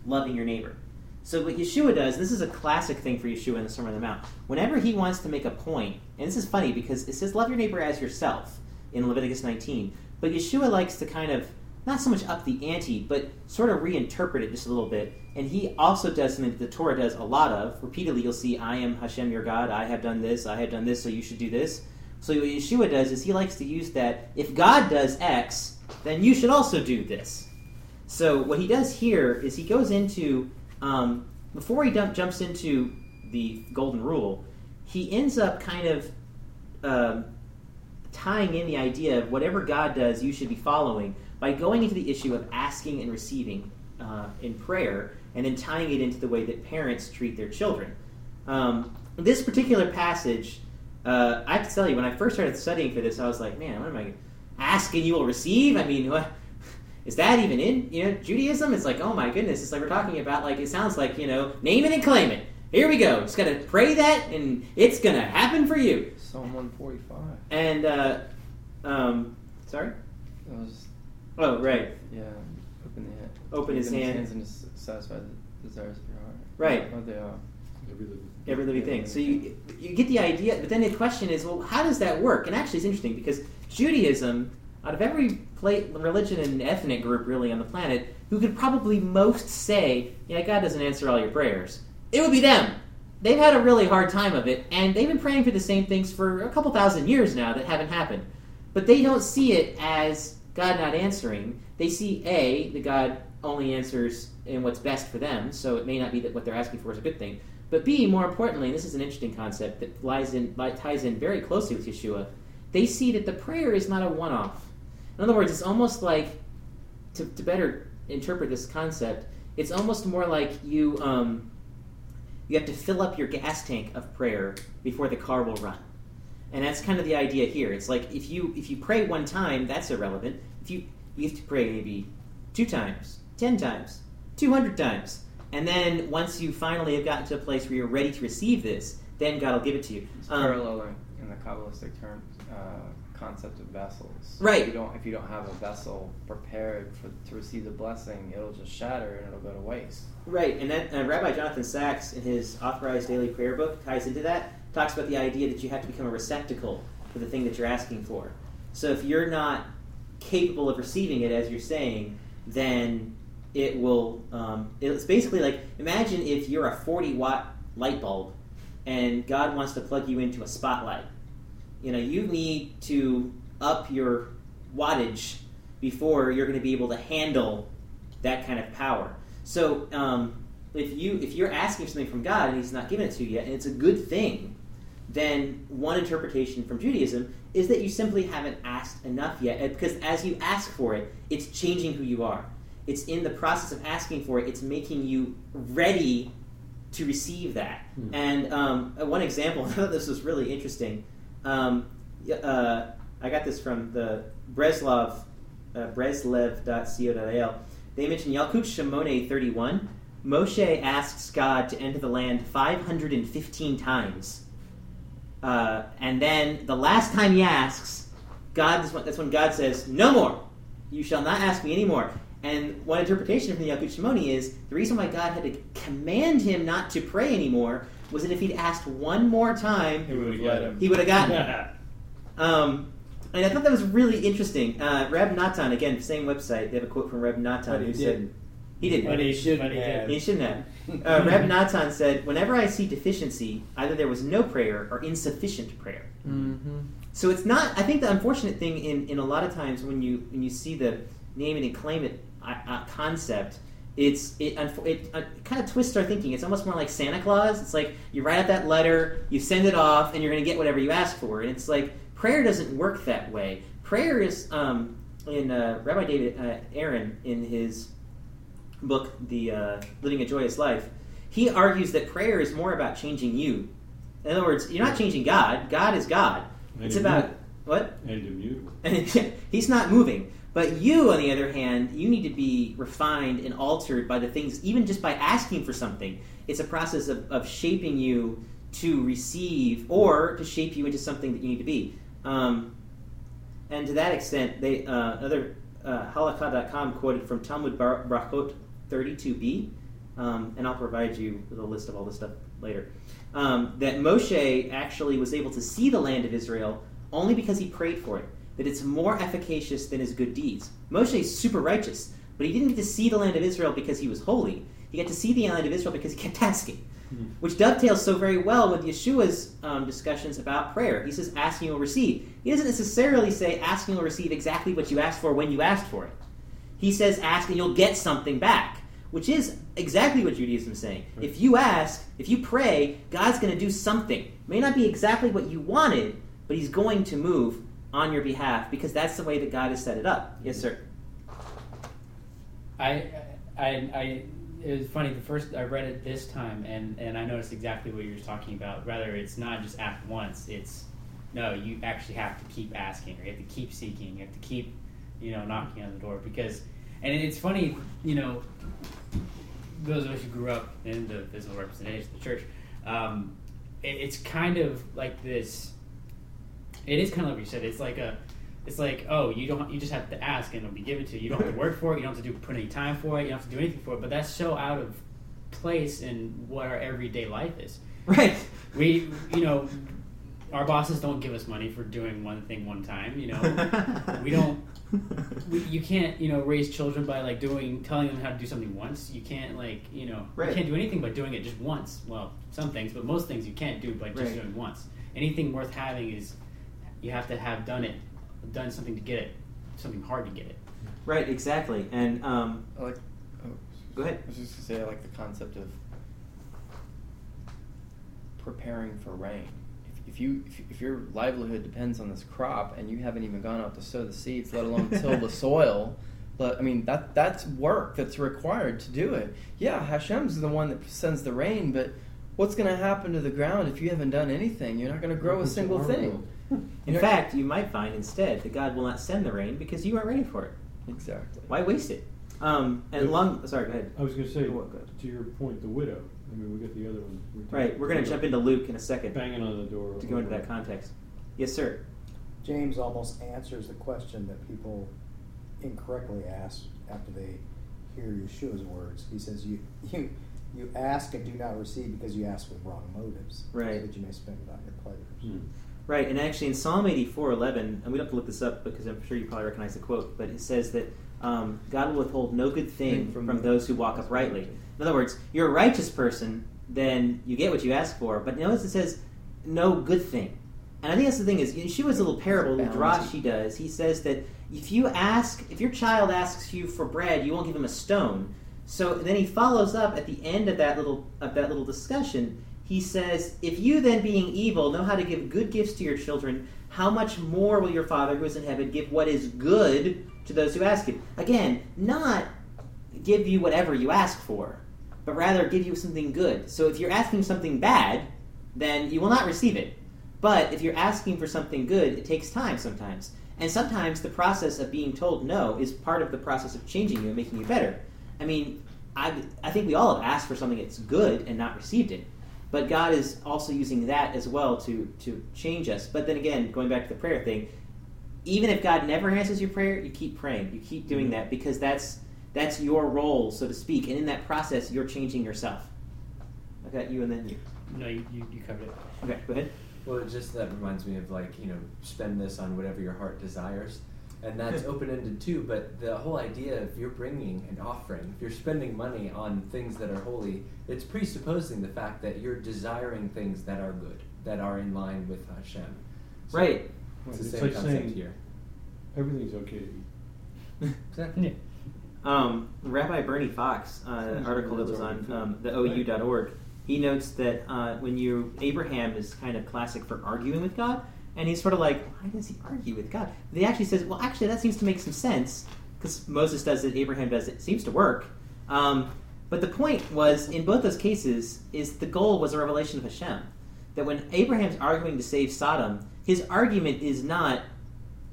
loving your neighbor. So what Yeshua does, this is a classic thing for Yeshua in the Sermon on the Mount. Whenever he wants to make a point, and this is funny because it says love your neighbor as yourself in Leviticus 19, but Yeshua likes to kind of not so much up the ante, but sort of reinterpret it just a little bit. And he also does something that the Torah does a lot of. Repeatedly, you'll see, I am Hashem your God, I have done this, I have done this, so you should do this. So what Yeshua does is he likes to use that, if God does X, then you should also do this. So what he does here is he goes into, um, before he dump, jumps into the golden rule, he ends up kind of um, tying in the idea of whatever God does, you should be following by going into the issue of asking and receiving uh, in prayer, and then tying it into the way that parents treat their children. Um, this particular passage, uh, I have to tell you, when I first started studying for this, I was like, man, what am I asking you will receive? I mean, what? Is that even in you know Judaism? It's like, oh my goodness! It's like we're talking about like it sounds like you know name it and claim it. Here we go. Just gotta pray that, and it's gonna happen for you. Psalm 145. And uh, um, sorry. That was, Oh right, yeah, open the hand. Open his hand. hands and s- satisfy the desires of your heart. Right. Oh, they are. Every living. every living thing. So you you get the idea, but then the question is, well, how does that work? And actually, it's interesting because Judaism, out of every religion and ethnic group really on the planet, who could probably most say, yeah, God doesn't answer all your prayers, it would be them. They've had a really hard time of it, and they've been praying for the same things for a couple thousand years now that haven't happened. But they don't see it as God not answering. They see A, that God only answers in what's best for them, so it may not be that what they're asking for is a good thing. But B, more importantly, and this is an interesting concept that lies in, ties in very closely with Yeshua, they see that the prayer is not a one off. In other words, it's almost like, to, to better interpret this concept, it's almost more like you, um, you have to fill up your gas tank of prayer before the car will run. And that's kind of the idea here. It's like if you if you pray one time, that's irrelevant. If you you have to pray maybe two times, ten times, two hundred times, and then once you finally have gotten to a place where you're ready to receive this, then God will give it to you. It's Um, paralleling in the Kabbalistic term uh, concept of vessels. Right. If you don't, if you don't have a vessel prepared for, to receive the blessing, it'll just shatter and it'll go to waste. Right, and that uh, Rabbi Jonathan Sacks, in his authorized daily prayer book, ties into that. Talks about the idea that you have to become a receptacle for the thing that you're asking for. So if you're not capable of receiving it, as you're saying, then it will. Um, it's basically like imagine if you're a 40 watt light bulb, and God wants to plug you into a spotlight. You know, you need to up your wattage before you're going to be able to handle that kind of power. So um, if you if you're asking something from God and He's not giving it to you yet, and it's a good thing, then one interpretation from Judaism is that you simply haven't asked enough yet, because as you ask for it, it's changing who you are. It's in the process of asking for it. It's making you ready to receive that. Hmm. And um, uh, one example, I thought this was really interesting. Um, uh, I got this from the Breslov, uh, Breslev.co.il. They mention Yalkut Shimoni 31. Moshe asks God to enter the land 515 times. Uh, and then the last time he asks, God is when, that's when God says, "No more. You shall not ask me anymore." And one interpretation from the Yalkut Shimoni is the reason why God had to command him not to pray anymore was that if he'd asked one more time, He would have got him. he would have gotten it. Um, and I thought that was really interesting. Uh, Reb Natan, again, same website. They have a quote from Reb Natan But who said didn't. He didn't. But he should. But he did. He shouldn't have. Uh, Reb Natan said, "Whenever I see deficiency, either there was no prayer or insufficient prayer." Mm-hmm. So it's not. I think the unfortunate thing in, in a lot of times when you when you see the name it and claim it uh, uh, concept, it's it it, uh, kind of twists our thinking. It's almost more like Santa Claus. It's like you write out that letter, you send it off, and you're going to get whatever you ask for. And it's like prayer doesn't work that way. Prayer is um, in uh, Rabbi David uh, Aaron in his book, The uh, Living a Joyous Life. He argues that prayer is more about changing you. In other words, you're not changing God. God is God. And It's about immutable. what? And immutable. He's not moving. But you, on the other hand, you need to be refined and altered by the things, even just by asking for something. It's a process of, of shaping you to receive or to shape you into something that you need to be. Um, and to that extent, they uh, another uh, halakha.com quoted from Talmud Bar- Brachot 32b, um, and I'll provide you with a list of all this stuff later. Um, that Moshe actually was able to see the land of Israel only because he prayed for it. That it's more efficacious than his good deeds. Moshe is super righteous, but he didn't get to see the land of Israel because he was holy. He got to see the land of Israel because he kept asking. Which dovetails so very well with Yeshua's um, discussions about prayer. He says, "Asking will receive." He doesn't necessarily say, "Asking will receive exactly what you asked for when you asked for it." He says, "Ask and you'll get something back," which is exactly what Judaism is saying. Right. If you ask, if you pray, God's going to do something. It May not be exactly what you wanted, but He's going to move on your behalf because that's the way that God has set it up. Yes, sir. I, I, I, it was funny. The first I read it this time, and and I noticed exactly what you were talking about. Rather, it's not just ask once. It's no, you actually have to keep asking, or you have to keep seeking. You have to keep, you know, knocking on the door because, and it's funny, you know, those of us who grew up in the physical representation of the church, um, it, it's kind of like this. It is kind of like you said. It's like a it's like oh you don't you just have to ask and it'll be given to you. You don't have to work for it. You don't have to do put any time for it. You don't have to do anything for it. But that's so out of place in what our everyday life is. Right. we you know our bosses don't give us money for doing one thing one time you know? We don't we, you can't you know raise children by like doing telling them how to do something once. You can't like you know Right. you can't do anything by doing it just once. Well some things but most things you can't do by just Right. doing once. Anything worth having is you have to have done it done something to get it something hard to get it Right. Exactly. And um, I like. Oh, Go ahead. I was just gonna say I like the concept of preparing for rain. If, if you if, if your livelihood depends on this crop and you haven't even gone out to sow the seeds, let alone till the soil, but I mean that that's work that's required to do it. Yeah, Hashem's the one that sends the rain, but what's going to happen to the ground if you haven't done anything? You're not going to grow a single our thing. World. in You're- fact, you might find instead that God will not send the rain because you aren't ready for it. Exactly. Why waste it? Um, and But- long. Sorry. Go ahead. I was going to say, Oh, go to your point, the widow. I mean, we got the other one. Right. We're going to jump into Luke in a second banging on the door to go into that context. Yes, sir. James almost answers the question that people incorrectly ask after they hear Yeshua's words. He says, "You you you ask and do not receive because you ask with wrong motives, so Right. that you may spend it on your pleasures." Hmm. Right, and actually in Psalm 84, 11, and we don't have to look this up because I'm sure you probably recognize the quote, but it says that um, God will withhold no good thing From from, those who walk uprightly. In other words, you're a righteous person, then you get what you ask for, but notice it says no good thing. And I think that's the thing is, she was a little parable, the Balance. drash he does, he says that if you ask, if your child asks you for bread, you won't give him a stone. So then he follows up at the end of that little of that little discussion. He says, "If you then, being evil, know how to give good gifts to your children, how much more will your Father who is in heaven give what is good to those who ask him?" Again, not give you whatever you ask for, but rather give you something good. So if you're asking something bad, then you will not receive it. But if you're asking for something good, it takes time sometimes. And sometimes the process of being told no is part of the process of changing you and making you better. I mean, I, I think we all have asked for something that's good and not received it. But God is also using that as well to, to change us. But then again, going back to the prayer thing, even if God never answers your prayer, you keep praying. You keep doing mm-hmm. that because that's that's your role, so to speak. And in that process, you're changing yourself. I got you and then you. no you, you, you covered it Okay, go ahead. Well, it just that reminds me of like you know spend this on whatever your heart desires, and that's open ended too. But the whole idea if you're bringing an offering, if you're spending money on things that are holy, it's presupposing the fact that you're desiring things that are good, that are in line with Hashem. So Right. It's the It's same like concept saying- here. Everything's okay to eat. Exactly. yeah. Um, Rabbi Bernie Fox, uh, an article that was on um, the OU.org, he notes that uh, when you Abraham is kind of classic for arguing with God, and he's sort of like, why does he argue with God? They actually says, well, actually, that seems to make some sense because Moses does it, Abraham does it. It seems to work. Um, but the point was, in both those cases, is the goal was a revelation of Hashem. That when Abraham's arguing to save Sodom, his argument is not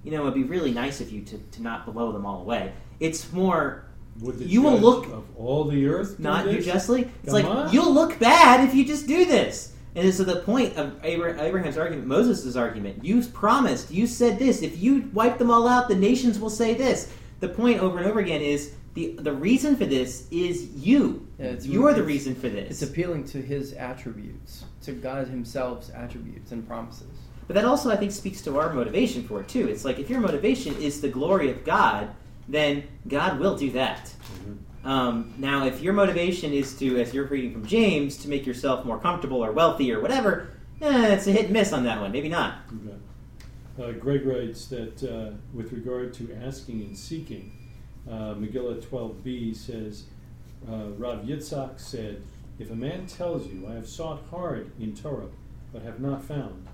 you know, it'd be really nice of you to, to not blow them all away. It's more, You will look- of all the earth not you justly. It's Come like, on. you'll look bad if you just do this. And so the point of Abraham's argument, Moses' argument, you promised, you said this. If you wipe them all out, the nations will say this. The point over and over again is the the reason for this is you. Yeah, you are the reason for this. It's appealing to his attributes, to God Himself's attributes and promises. But that also, I think, speaks to our motivation for it too. It's like if your motivation is the glory of God, then God will do that. Mhm. Um, now, if your motivation is to, as you're reading from James, to make yourself more comfortable or wealthy or whatever, eh, it's a hit and miss on that one. Maybe not. Okay. Uh, Greg writes that uh, with regard to asking and seeking, uh, Megillah 12b says, uh, Rav Yitzhak said, If a man tells you, I have sought hard in Torah, but have not found,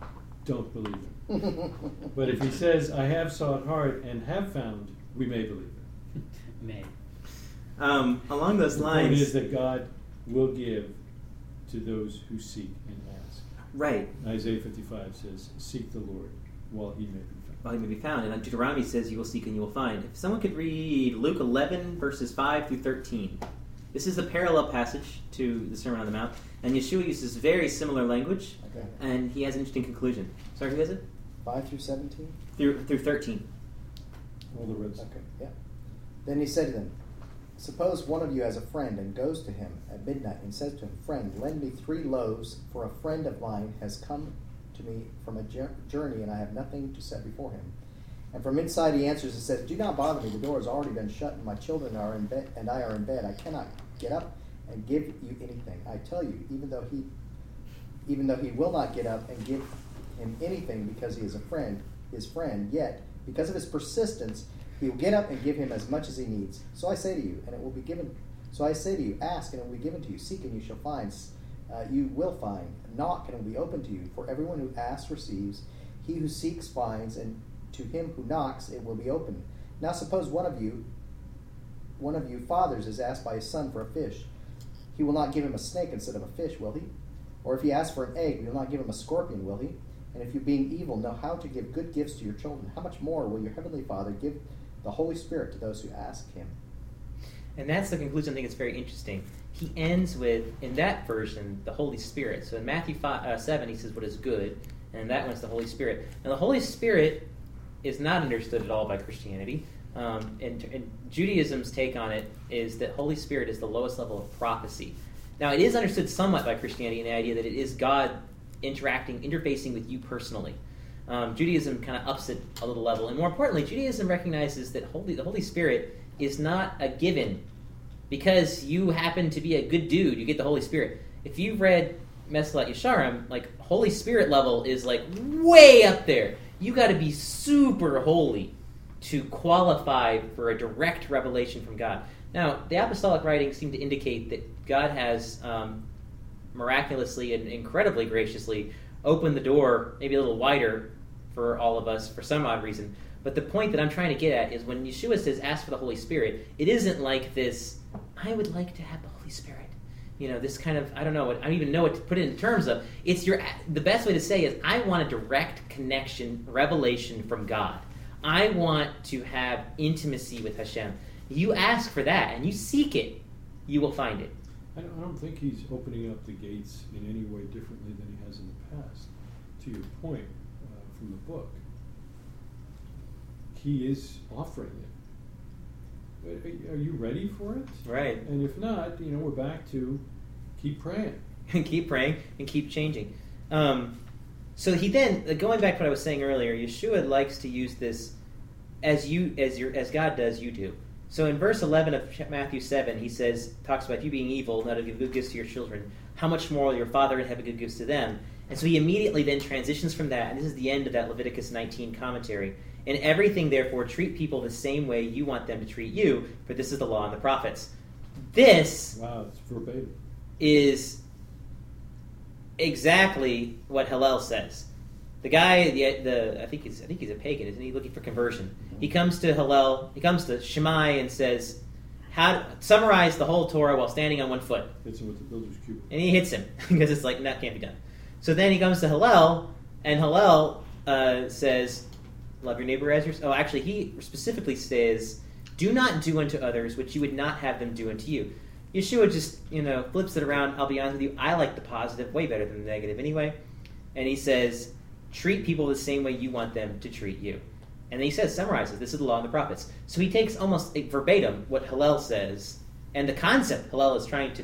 don't believe him. But if he says, I have sought hard and have found, we may believe him. May. Um, along those The point is that God will give to those who seek and ask. right? Isaiah 55 says, Seek the Lord while he may be found. Well, he may be found. And Deuteronomy says, "You will seek and you will find." If someone could read Luke 11 verses 5 through 13, this is the parallel passage to the Sermon on the Mount, and Yeshua uses very similar language, Okay. and he has an interesting conclusion. Sorry, who is it? 5 through 17? Through through 13. All the reds. Okay, yeah. Then he said to them, Suppose one of you has a friend and goes to him at midnight and says to him, Friend, lend me three loaves, for a friend of mine has come to me from a journey and I have nothing to set before him. And from inside he answers and says, Do not bother me, the door has already been shut and my children are in bed and I are in bed. I cannot get up and give you anything. I tell you, even though he even though he will not get up and give him anything because he is a friend, his friend, yet because of his persistence, he will get up and give him as much as he needs. So I say to you, and it will be given. So I say to you, ask and it will be given to you. Seek and you shall find. Uh, you will find. Knock and it will be open to you. For everyone who asks receives. He who seeks finds, and to him who knocks it will be opened. Now suppose one of you, one of you fathers, is asked by his son for a fish. He will not give him a snake instead of a fish, will he? Or if he asks for an egg, he will not give him a scorpion, will he? And if you, being evil, know how to give good gifts to your children, how much more will your heavenly Father give the Holy Spirit to those who ask him? And that's the conclusion I think is very interesting. He ends with, in that version, the Holy Spirit. So in Matthew 5, uh, 7, he says what is good, and that one's the Holy Spirit. And the Holy Spirit is not understood at all by Christianity. Um, and, and Judaism's take on it is that Holy Spirit is the lowest level of prophecy. Now, it is understood somewhat by Christianity in the idea that it is God interacting, interfacing with you personally. Um, Judaism kind of ups it a little level, and more importantly, Judaism recognizes that Holy, the Holy Spirit is not a given because you happen to be a good dude. You get the Holy Spirit. If you've read Mesillat Yesharim, like Holy Spirit level is like way up there. You got to be super holy to qualify for a direct revelation from God. Now, the apostolic writings seem to indicate that God has um, miraculously and incredibly graciously opened the door maybe a little wider for all of us for some odd reason. But the point that I'm trying to get at is when Yeshua says, ask for the Holy Spirit, it isn't like this, I would like to have the Holy Spirit. You know, this kind of, I don't know what, I don't even know what to put it in terms of. It's your, the best way to say is, I want a direct connection, revelation from God. I want to have intimacy with Hashem. You ask for that and you seek it, you will find it. I don't, I don't think he's opening up the gates in any way differently than he has in the past. To your point from the book, he is offering it. Are- you ready for it? Right. And if not, you know, we're back to keep praying. and keep praying and keep changing. Um, so he then, going back to what I was saying earlier, Yeshua likes to use this as you as your as God does, you do. So in verse eleven of Matthew seven, he says talks about you being evil, not to give good gifts to your children. How much more will your Father in heaven give gifts to them? And so he immediately then transitions from that, and this is the end of that Leviticus 19 commentary. In everything, therefore, treat people the same way you want them to treat you, for this is the law and the prophets. This Wow, it's verbatim. is exactly what Hillel says. The guy, the, the I think he's I think he's a pagan, isn't he? Looking for conversion. He mm-hmm. comes to Hillel, he comes to Shammai and says, "How to summarize the whole Torah while standing on one foot?" Hits him with the builder's cubit. And he hits him because it's like that can't be done. So then he comes to Hillel, and Hillel uh, says, love your neighbor as yourself. Oh, actually, he specifically says, "Do not do unto others what you would not have them do unto you." Yeshua just you know flips it around. I'll be honest with you, I like the positive way better than the negative anyway. And he says, "Treat people the same way you want them to treat you." And then he says, summarizes, this is the law and the prophets. So he takes almost verbatim what Hillel says and the concept Hillel is trying to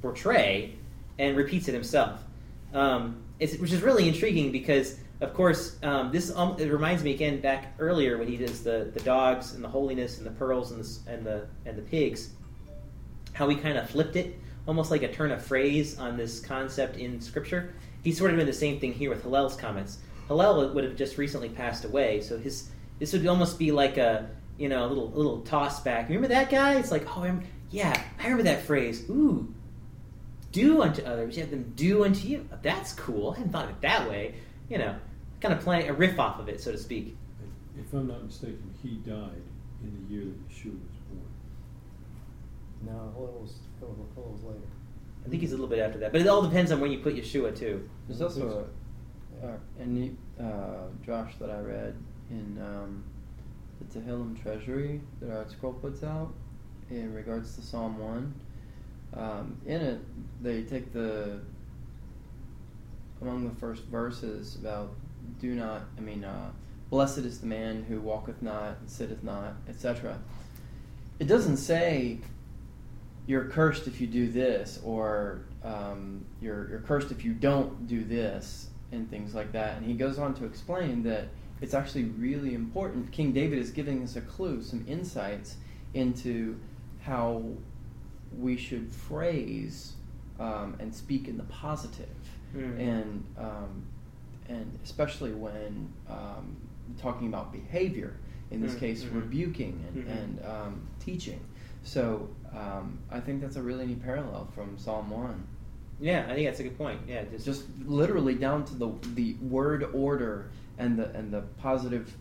portray and repeats it himself. Um, which is really intriguing because, of course, um, this um, it reminds me again back earlier when he does the, the dogs and the holiness and the pearls and the, and the, and the pigs, how he kind of flipped it, almost like a turn of phrase on this concept in Scripture. He's sort of doing the same thing here with Hillel's comments. Hillel would have just recently passed away, so his this would almost be like a you know a little little toss back. Remember that guy? It's like oh I'm, yeah I remember that phrase. Ooh, do unto others, you have them do unto you. That's cool. I hadn't thought of it that way. You know, kind of playing a riff off of it, so to speak. If I'm not mistaken, he died in the year that Yeshua was born. No, it was it was, it was later. I think he's a little bit after that, but it all depends on when you put Yeshua too. There's also a, a neat uh, Josh that I read in um, the Tehillim Treasury that ArtScroll puts out in regards to Psalm 1. Um, in it, they take the, among the first verses about do not, I mean, uh, blessed is the man who walketh not and sitteth not, etc. It doesn't say you're cursed if you do this or um, you're, you're cursed if you don't do this and things like that. And he goes on to explain that it's actually really important. King David is giving us a clue, some insights into how we should phrase um, and speak in the positive. Mm-hmm. and um, and especially when um, talking about behavior. In this mm-hmm. case, mm-hmm. rebuking and, mm-hmm. and um, teaching. So um, I think that's a really neat parallel from Psalm one. Yeah, I think that's a good point. Yeah, just, just literally down to the the word order and the and the positive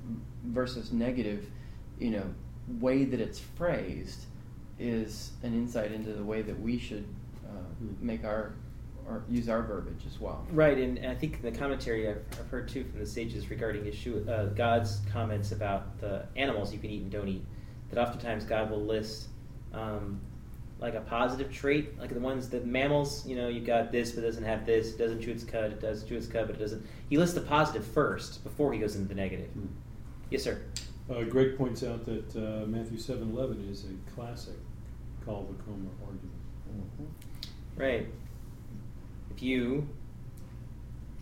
versus negative, you know, way that it's phrased is an insight into the way that we should uh, hmm. make our or use our verbiage as well. Right, and I think the commentary I've, I've heard too from the sages regarding Yeshua, uh, God's comments about the animals you can eat and don't eat, that oftentimes God will list um, like a positive trait, like the ones that mammals, you know, you've got this but doesn't have this, it doesn't chew its cud, it does chew its cud but it doesn't. He lists the positive first before he goes into the negative. Mm. Yes, sir. Uh, Greg points out that uh, Matthew seven eleven is a classic Kal Vachomer argument. Mm-hmm. Right. If you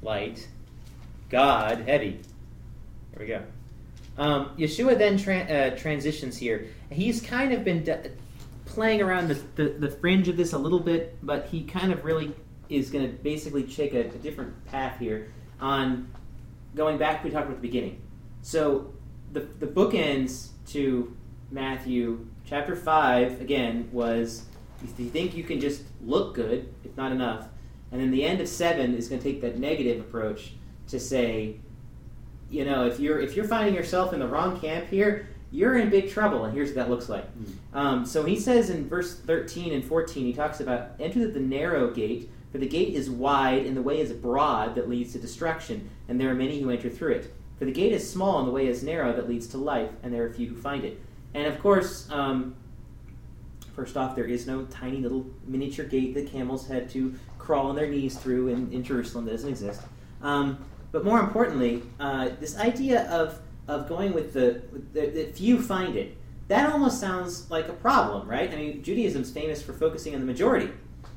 light God heavy, there we go. Um, Yeshua then tra- uh, transitions here. He's kind of been. De- playing around the, the, the, fringe of this a little bit, but he kind of really is going to basically take a, a, different path here on going back. We talked about the beginning. So the, the bookends to Matthew chapter 5, again, was if you think you can just look good, if not enough. And then the end of 7 is going to take that negative approach to say, you know, if you're if you're finding yourself in the wrong camp here, you're in big trouble, and here's what that looks like. Mm. Um, so he says in verse 13 and 14, he talks about enter the narrow gate, for the gate is wide and the way is broad that leads to destruction, and there are many who enter through it. For the gate is small and the way is narrow that leads to life, and there are few who find it. And of course, um, first off, there is no tiny little miniature gate that camels had to crawl on their knees through in, in Jerusalem that doesn't exist. Um, but more importantly, uh, this idea of of going with the, the, the few find it, that almost sounds like a problem, right? I mean, Judaism's famous for focusing on the majority.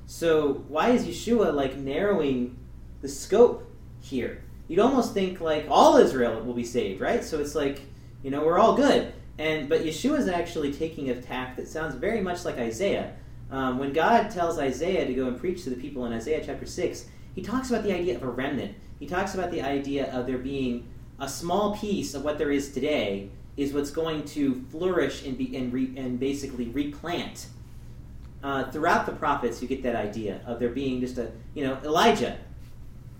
So why is Yeshua like narrowing the scope here? You'd almost think like all Israel will be saved, right? So it's like, you know, we're all good. And but Yeshua is actually taking a tack that sounds very much like Isaiah. Um, when God tells Isaiah to go and preach to the people in Isaiah chapter six, he talks about the idea of a remnant. He talks about the idea of there being a small piece of what there is today is what's going to flourish and, be, and, re, and basically replant. Uh, throughout the prophets, you get that idea of there being just a, you know, Elijah.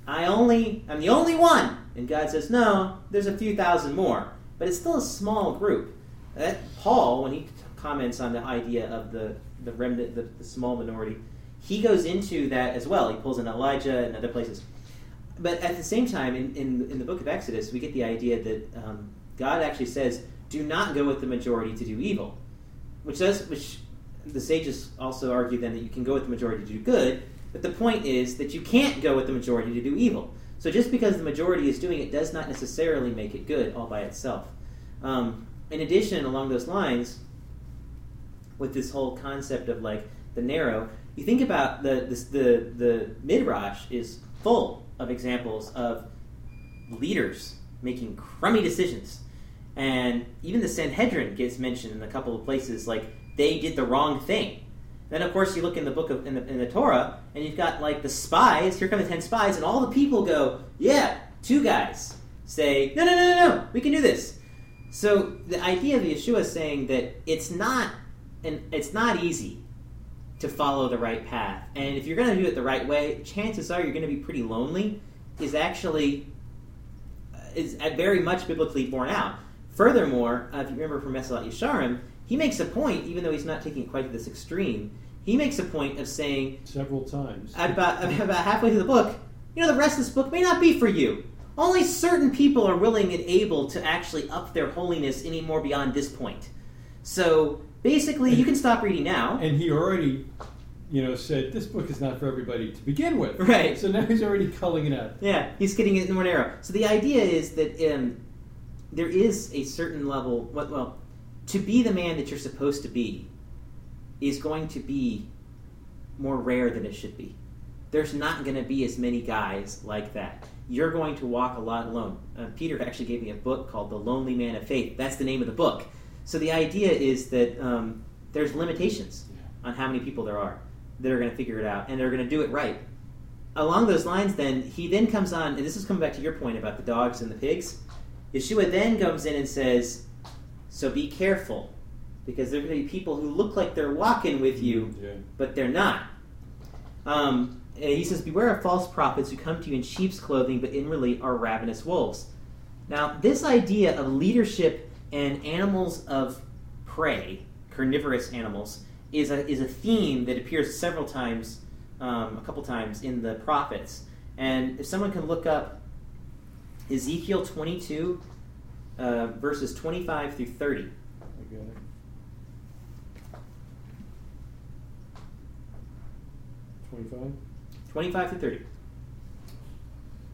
I only, I'm the only one. And God says, no, there's a few thousand more. But it's still a small group. That Paul, when he comments on the idea of the, the remnant, the, the small minority, he goes into that as well. He pulls in Elijah and other places but at the same time, in, in, in, the book of Exodus, we get the idea that um, God actually says, "Do not go with the majority to do evil," which does which the sages also argue then that you can go with the majority to do good. But the point is that you can't go with the majority to do evil. So just because the majority is doing it does not necessarily make it good all by itself. Um, in addition, along those lines, with this whole concept of like the narrow, you think about the this, the the midrash is full of examples of leaders making crummy decisions, and even the Sanhedrin gets mentioned in a couple of places, like they did the wrong thing. Then, of course, you look in the book of in the, in the Torah, and you've got like the spies. Here come the ten spies, and all the people go, "Yeah, two guys." Say, "No, no, no, no, no, we can do this." So the idea of Yeshua is saying that it's not, and it's not easy to follow the right path, and if you're going to do it the right way, chances are you're going to be pretty lonely. Is actually uh, is very much biblically borne out. Furthermore, uh, if you remember from Mesillat Yesharim, he makes a point, even though he's not taking it quite to this extreme. He makes a point of saying several times about about halfway through the book, you know, the rest of this book may not be for you. Only certain people are willing and able to actually up their holiness any more beyond this point. So basically, you can stop reading now. And he already, you know, said this book is not for everybody to begin with. Right. So now he's already culling it out. Yeah, he's getting it more narrow. So the idea is that um, there is a certain level. Well, to be the man that you're supposed to be is going to be more rare than it should be. There's not going to be as many guys like that. You're going to walk a lot alone. Uh, Peter actually gave me a book called The Lonely Man of Faith. That's the name of the book. So the idea is that um, there's limitations on how many people there are that are going to figure it out and they're going to do it right. Along those lines, then, he then comes on, and this is coming back to your point about the dogs and the pigs. Yeshua then comes in and says, So be careful, because there are going to be people who look like they're walking with you, Yeah. but they're not. Um, and he says, Beware of false prophets who come to you in sheep's clothing, but inwardly are ravenous wolves. Now, this idea of leadership and animals of prey, carnivorous animals, is a, is a theme that appears several times, um, a couple times in the prophets. And if someone can look up Ezekiel 22, uh, verses 25 through 30. I got it. Twenty-five. 25 to 30.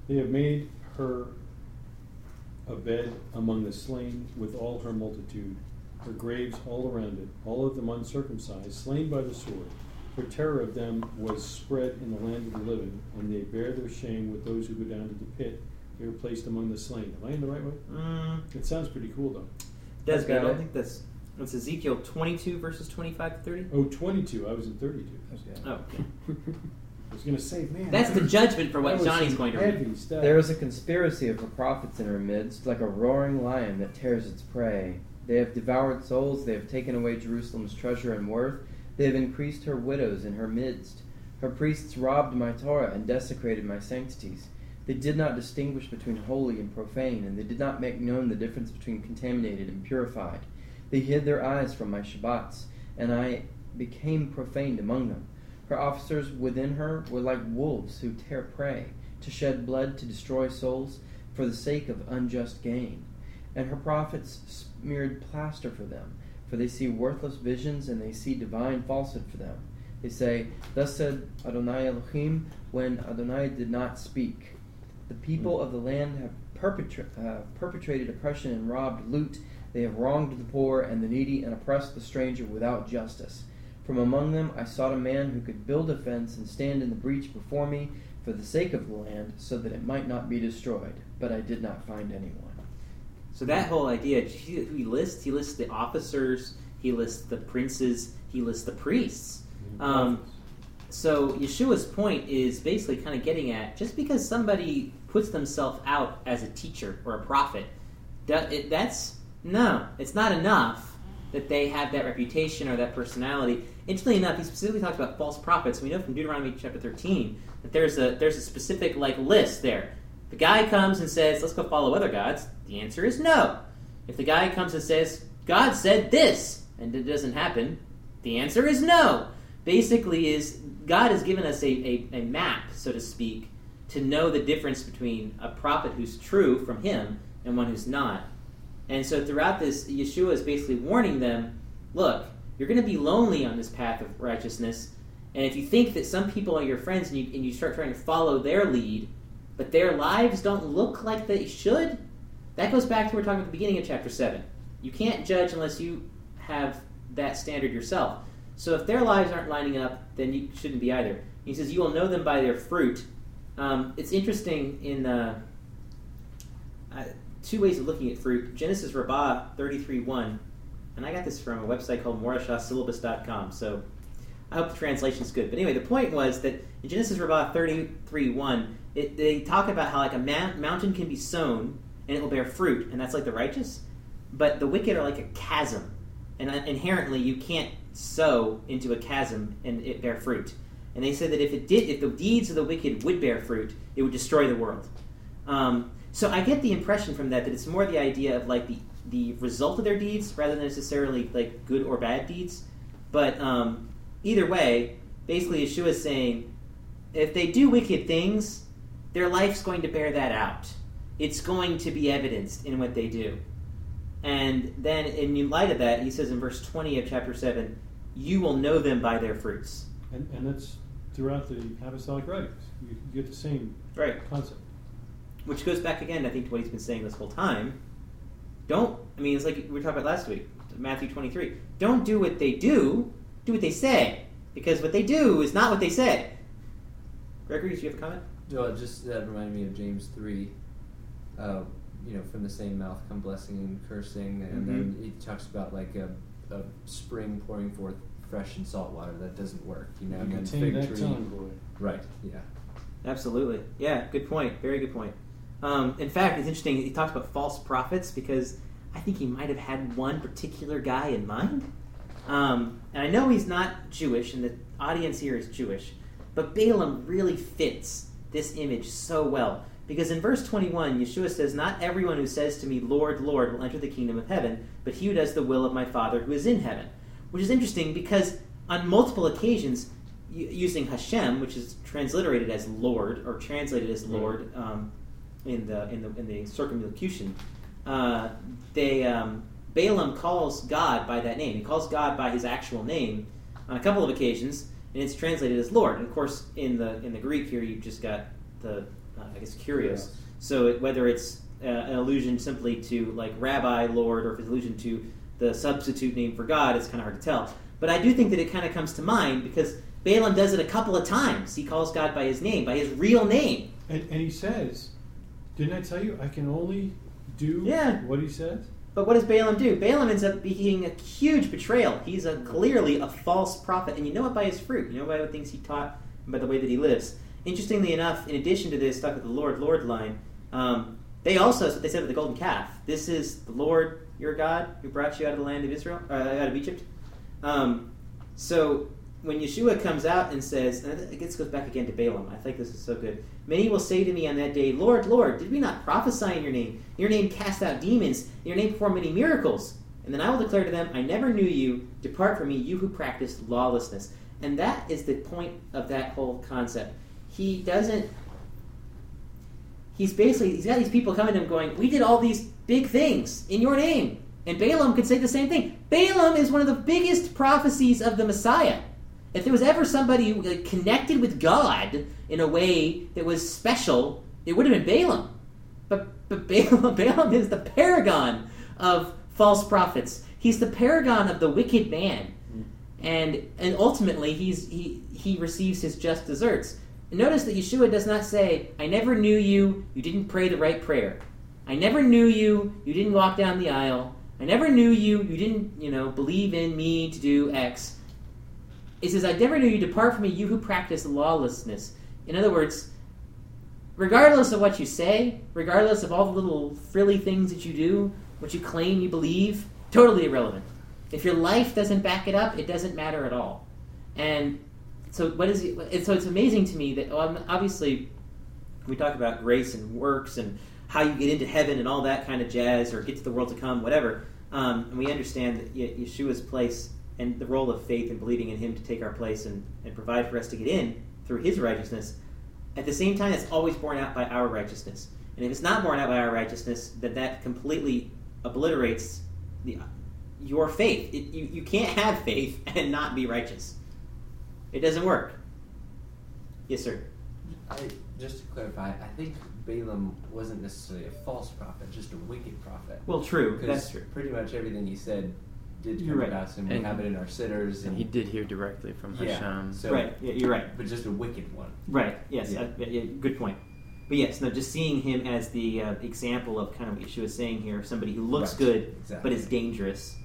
They have made her a bed among the slain with all her multitude, her graves all around it, all of them uncircumcised, slain by the sword. For terror of them was spread in the land of the living, and they bear their shame with those who go down to the pit. They were placed among the slain. Am I in the right way? Mm, It sounds pretty cool, though. does, but I don't think that's. It's Ezekiel 22, verses 25 to 30. Oh, 22. I was in 32. Oh, okay. I was going to say, man. That's the judgment for what was Johnny's going to read. stuff. There is a conspiracy of her prophets in her midst, like a roaring lion that tears its prey. They have devoured souls, they have taken away Jerusalem's treasure and worth, they have increased her widows in her midst. Her priests robbed my Torah and desecrated my sanctities. They did not distinguish between holy and profane, and they did not make known the difference between contaminated and purified. They hid their eyes from my Shabbats, and I became profaned among them. Her officers within her were like wolves who tear prey, to shed blood, to destroy souls, for the sake of unjust gain. And her prophets smeared plaster for them, for they see worthless visions and they see divine falsehood for them. They say, Thus said Adonai Elohim, when Adonai did not speak. The people of the land have perpetra- uh, perpetrated oppression and robbed loot. They have wronged the poor and the needy and oppressed the stranger without justice. From among them I sought a man who could build a fence and stand in the breach before me for the sake of the land, so that it might not be destroyed. But I did not find anyone. So that whole idea, he he lists, he lists the officers, he lists the princes, he lists the priests. Um, so Yeshua's point is basically kind of getting at just because somebody puts themselves out as a teacher or a prophet, that, it, that's no, it's not enough that they have that reputation or that personality. Interestingly enough, he specifically talks about false prophets. We know from Deuteronomy chapter thirteen that there's a there's a specific like list there. The guy comes and says, "Let's go follow other gods." The answer is no. If the guy comes and says, "God said this," and it doesn't happen, the answer is no. Basically, is God has given us a, a, a map, so to speak, to know the difference between a prophet who's true from Him and one who's not. And so throughout this, Yeshua is basically warning them look, you're going to be lonely on this path of righteousness. And if you think that some people are your friends and you, and you start trying to follow their lead, but their lives don't look like they should, that goes back to what we're talking about at the beginning of chapter 7. You can't judge unless you have that standard yourself. So if their lives aren't lining up, then you shouldn't be either. He says, You will know them by their fruit. Um, it's interesting in uh, uh, two ways of looking at fruit. Genesis Rabbah 33.1, and I got this from a website called morashasyllabus.com, so I hope the translation's good. But anyway, the point was that in Genesis Rabbah 33.1, it, they talk about how like a ma- mountain can be sown and it will bear fruit, and that's like the righteous. But the wicked are like a chasm, and uh, inherently you can't sow into a chasm and it bear fruit. And they said that if it did, if the deeds of the wicked would bear fruit, it would destroy the world. Um, so I get the impression from that that it's more the idea of like the the result of their deeds rather than necessarily like good or bad deeds. But um, either way, basically Yeshua is saying if they do wicked things, their life's going to bear that out. It's going to be evidenced in what they do. And then, in light of that, he says in verse 20 of chapter 7, you will know them by their fruits. And, and that's throughout the apostolic writings. You get the same right. concept. Which goes back again, I think, to what he's been saying this whole time. Don't, I mean, it's like we were talking about last week, Matthew 23. Don't do what they do, do what they say. Because what they do is not what they say. Gregory, do you have a comment? No, just that reminded me of James 3. Uh, you know, from the same mouth come blessing and cursing. And mm-hmm. then he talks about like a, a spring pouring forth fresh and salt water. That doesn't work, you know. You and then fig that tree. tongue, boy. Right, yeah. Absolutely. Yeah, good point. Very good point. Um, in fact, it's interesting. He talks about false prophets because I think he might have had one particular guy in mind. Um, and I know he's not Jewish, and the audience here is Jewish, but Balaam really fits this image so well. Because in verse 21, Yeshua says, Not everyone who says to me, Lord, Lord, will enter the kingdom of heaven, but he who does the will of my Father who is in heaven. Which is interesting because on multiple occasions, using Hashem, which is transliterated as Lord or translated as Lord um, in the in the in the circumlocution, uh, they um, Balaam calls God by that name. He calls God by his actual name on a couple of occasions, and it's translated as Lord. And of course, in the in the Greek here, you've just got the uh, I guess kurios. Yes. So it, whether it's uh, an allusion simply to like Rabbi, Lord, or if it's allusion to the substitute name for God, it's kind of hard to tell. But I do think that it kind of comes to mind because Balaam does it a couple of times. He calls God by his name, by his real name. And, and he says, Didn't I tell you I can only do Yeah. what he says? But what does Balaam do? Balaam ends up being a huge betrayal. He's a, clearly a false prophet, and you know it by his fruit. You know by the things he taught, and by the way that he lives. Interestingly enough, in addition to this, stuck with the Lord, Lord line, um, they also, that's what they said with the golden calf. This is the Lord your God who brought you out of the land of Israel, uh, out of Egypt. Um, so when Yeshua comes out and says, and guess goes back again to Balaam. I think this is so good. Many will say to me on that day, Lord, Lord, did we not prophesy in your name? Your name cast out demons. Your name perform many miracles. And then I will declare to them, I never knew you. Depart from me, you who practice lawlessness. And that is the point of that whole concept. He doesn't. He's basically he's got these people coming to him going, "We did all these big things in your name." And Balaam could say the same thing. Balaam is one of the biggest prophecies of the Messiah. If there was ever somebody who like, connected with God in a way that was special, it would have been Balaam. But, but Balaam, Balaam is the paragon of false prophets. He's the paragon of the wicked man. Hmm. And, and ultimately, he's, he, he receives his just deserts. And notice that Yeshua does not say, I never knew you, you didn't pray the right prayer. I never knew you, you didn't walk down the aisle. I never knew you, you didn't, you know, believe in me to do X. It says, I never knew you, depart from me, you who practice lawlessness. In other words, regardless of what you say, regardless of all the little frilly things that you do, what you claim you believe, totally irrelevant. If your life doesn't back it up, it doesn't matter at all. And so, what is it? So, it's amazing to me that obviously we talk about grace and works and how you get into heaven and all that kind of jazz, or get to the world to come, whatever. Um, and we understand that Yeshua's place and the role of faith and believing in Him to take our place and, and provide for us to get in through His righteousness. At the same time, it's always borne out by our righteousness. And if it's not borne out by our righteousness, then that completely obliterates the your faith. It, you you can't have faith and not be righteous. It doesn't work. Yes, sir. I, just to clarify, I think Balaam wasn't necessarily a false prophet, just a wicked prophet. Well, true. That's true. pretty much everything he said did You're come right. to pass, and we And- have it in our siddurs. And he did hear directly from Yeah. Hashem. So, right. Yeah, you're right. But just a wicked one. Right. Yes. Yeah. uh, yeah, yeah, good point. But yes, no. Just seeing him as the uh, example of kind of what she was saying here, somebody who looks Right, good exactly. but is dangerous.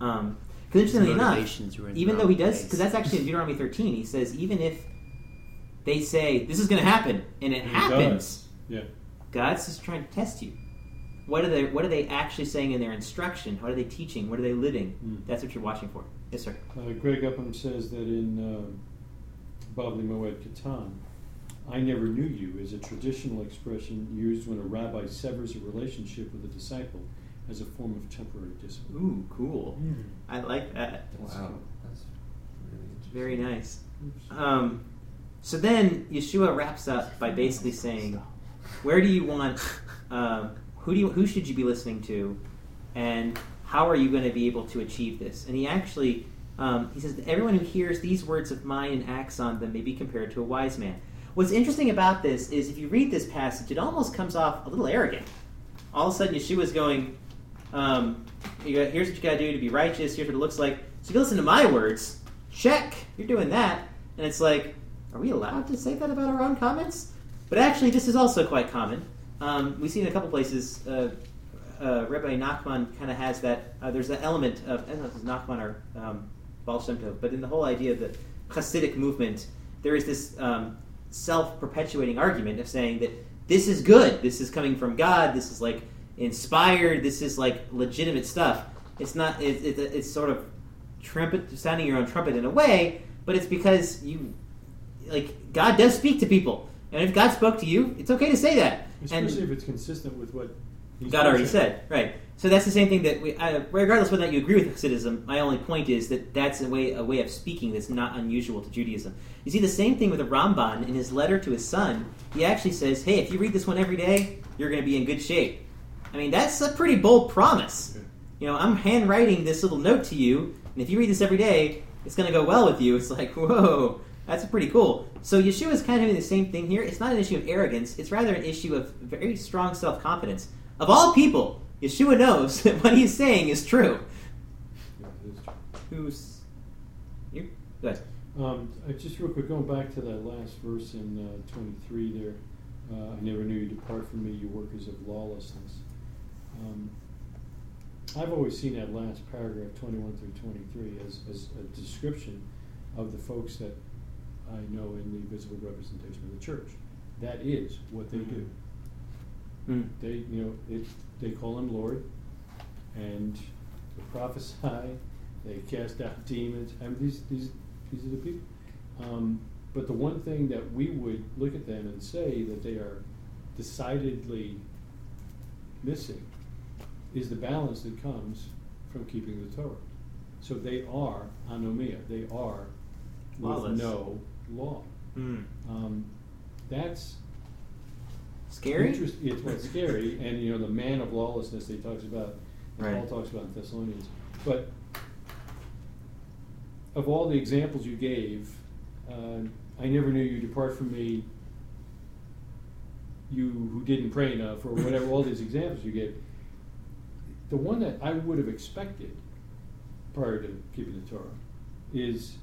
Um, because interestingly enough, in even though he does, because that's actually in Deuteronomy 13, he says even if they say this is going to happen and it And happens. Yeah. God's just trying to test you. What are they? What are they actually saying in their instruction? What are they teaching? What are they living? Mm. That's what you're watching for. Yes, sir. Uh, Greg Upham says that in uh, Bavli Moed Katan, I never knew you is a traditional expression used when a rabbi severs a relationship with a disciple as a form of temporary discipline. Ooh, cool. I like that. Wow. That's really interesting. Very nice. Um, so then Yeshua wraps up by basically saying, "Where do you want? Um, who do you? Who should you be listening to? And how are you going to be able to achieve this?" And he actually um, he says, "Everyone who hears these words of mine and acts on them may be compared to a wise man." What's interesting about this is if you read this passage, it almost comes off a little arrogant. All of a sudden, Yeshua's going, um, "Here's what you got to do to be righteous. Here's what it looks like." So if you listen to my words. Check. You're doing that. And it's like, are we allowed to say that about our own comments? But actually, this is also quite common. Um, we see in a couple places, uh, uh, Rabbi Nachman kind of has that. Uh, there's that element of, I don't know if it's Nachman or um, Baal Shem Tov, but in the whole idea of the Hasidic movement, there is this um, self perpetuating argument of saying that this is good, this is coming from God, this is like inspired, this is like legitimate stuff. It's not, it, it, it's sort of trumpet, sounding your own trumpet in a way, but it's because you, like, God does speak to people. And if God spoke to you, it's okay to say that. Especially if it's consistent with what God already said, right? So that's the same thing that we, I, regardless whether or not you agree with Hasidism, my only point is that that's a way a way of speaking that's not unusual to Judaism. You see the same thing with the Ramban in his letter to his son. He actually says, "Hey, if you read this one every day, you're going to be in good shape." I mean, that's a pretty bold promise. Okay. You know, I'm handwriting this little note to you, and if you read this every day, it's going to go well with you. It's like, whoa, that's pretty cool. So Yeshua is kind of doing the same thing here. It's not an issue of arrogance. It's rather an issue of very strong self confidence. Of all people, Yeshua knows that what he's saying is true. Yeah, it is true. Who's you? Go ahead. Um, just real quick, going back to that last verse in uh, 23 there, uh, I never knew you depart from me, you workers of lawlessness. Um, I've always seen that last paragraph, 21 through 23, as, as a description of the folks that I know in the visible representation of the church. That is what they do. Mm. They, you know, it, they call him Lord, and they prophesy, they cast out demons. I mean, these, these, these are the people. Um, but the one thing that we would look at them and say that they are decidedly missing is the balance that comes from keeping the Torah. So they are anomia. They are Lawless. with no law. Mm. Um, that's Scary? Interest, it's what's scary, and you know the man of lawlessness that he talks about, Right. Paul talks about in Thessalonians. But of all the examples you gave, uh, I never knew you depart from me. You who didn't pray enough, or whatever. all these examples you gave. The one that I would have expected prior to keeping the Torah is,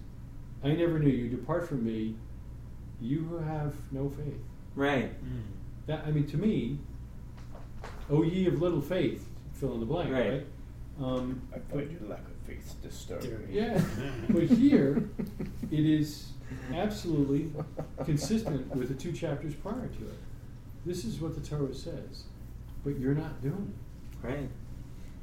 I never knew you depart from me. You who have no faith. Right. That I mean, to me, "O ye of little faith," fill in the blank, Right. right? Um, I find your lack of faith disturbing. yeah, but here it is absolutely consistent with the two chapters prior to it. This is what the Torah says, but you're not doing it. Right.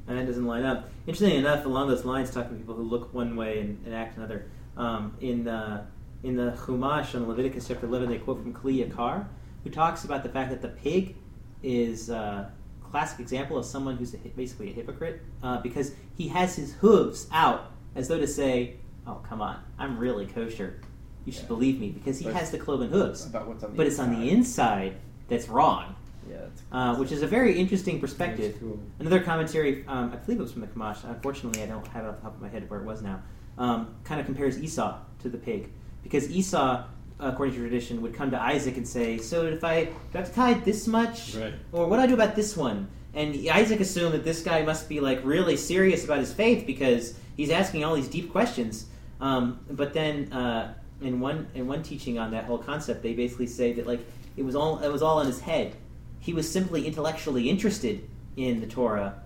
And that doesn't line up. Interestingly enough, along those lines, talking to people who look one way and, and act another, um, in the in the Chumash on Leviticus chapter 11, they quote from Kli Yakar, who talks about the fact that the pig is a classic example of someone who's a, basically a hypocrite uh, because he has his hooves out as though to say, "Oh, come on, I'm really kosher. You should Yeah. believe me," because he But has the cloven hooves. About what's on the but it's on the inside that's wrong. Yeah, it's uh, which is a very interesting perspective. Cool. Another commentary, um, I believe it was from the Chumash. Unfortunately, I don't have it off the top of my head where it was now. Um, kind of compares Esau to the pig because Esau, according to tradition, would come to Isaac and say, "So if I do I have to tithe this much, Right. or what do I do about this one?" And Isaac assumed that this guy must be like really serious about his faith because he's asking all these deep questions. Um, but then uh, in one in one teaching on that whole concept, they basically say that like it was all it was all in his head. He was simply intellectually interested in the Torah,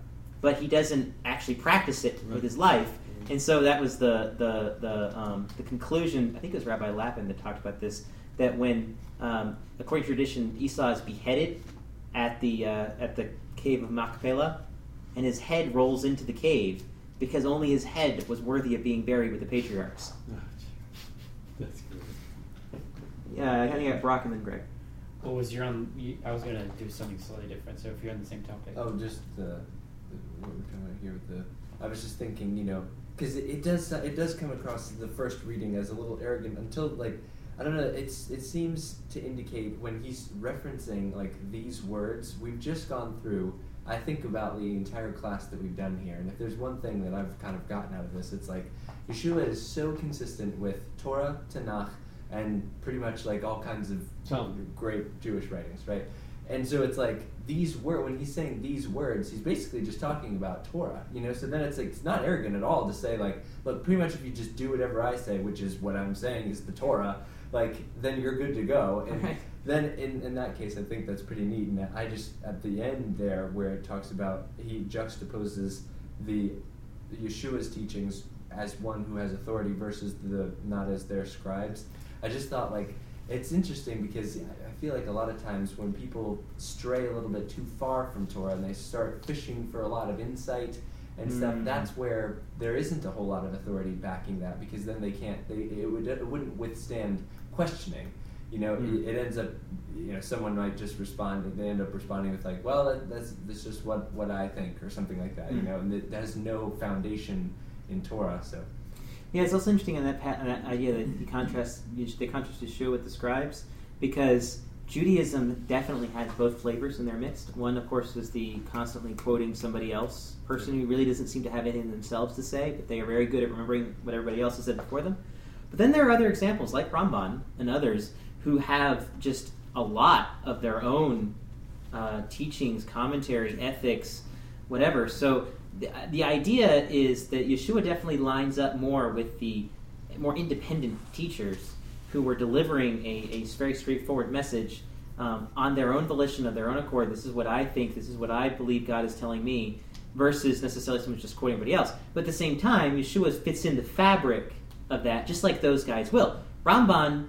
but he doesn't actually practice it with his life. And so that was the the the, um, the conclusion. I think it was Rabbi Lapin that talked about this. That when, um, according to tradition, Esau is beheaded at the uh, at the cave of Machpelah, and his head rolls into the cave because only his head was worthy of being buried with the patriarchs. Ah, That's good. Yeah, I think I got Brock and then Greg. What was your on? You, I was gonna do something slightly different. So if you're on the same topic, Oh, just the, the what we're talking about here with the. I was just thinking, you know, because it, it does it does come across the first reading as a little arrogant until like I don't know. It's it seems to indicate when he's referencing like these words. We've just gone through. I think about the entire class that we've done here, and if there's one thing that I've kind of gotten out of this, it's like Yeshua is so consistent with Torah, Tanakh, and pretty much like all kinds of Talmud. great Jewish writings, right? And so it's like these words when he's saying these words, he's basically just talking about Torah, you know. So then it's like it's not arrogant at all to say like, look, pretty much if you just do whatever I say, which is what I'm saying is the Torah, like then you're good to go. And Right. then in, in that case, I think that's pretty neat. And I just at the end there where it talks about he juxtaposes the Yeshua's teachings as one who has authority versus the not as their scribes. I just thought like it's interesting because feel like a lot of times when people stray a little bit too far from Torah and they start fishing for a lot of insight and stuff, Mm. that's where there isn't a whole lot of authority backing that because then they can't they it would it wouldn't withstand questioning. You know, Mm. it, it ends up you know someone might just respond they end up responding with like, well, that, that's that's just what what I think or something like that. You Mm. know, and it has no foundation in Torah. So Yeah, it's also interesting on that, pat, on that idea that he contrasts they contrast Yeshua with the scribes because Judaism definitely has both flavors in their midst. One, of course, is the constantly quoting somebody else person who really doesn't seem to have anything themselves to say, but they are very good at remembering what everybody else has said before them. But then there are other examples like Ramban and others who have just a lot of their own uh, teachings, commentary, ethics, whatever. So the, the idea is that Yeshua definitely lines up more with the more independent teachers who were delivering a, a very straightforward message um, on their own volition, of their own accord. This is what I think. This is what I believe God is telling me, versus necessarily someone just quoting everybody else. But at the same time, Yeshua fits in the fabric of that, just like those guys will. Ramban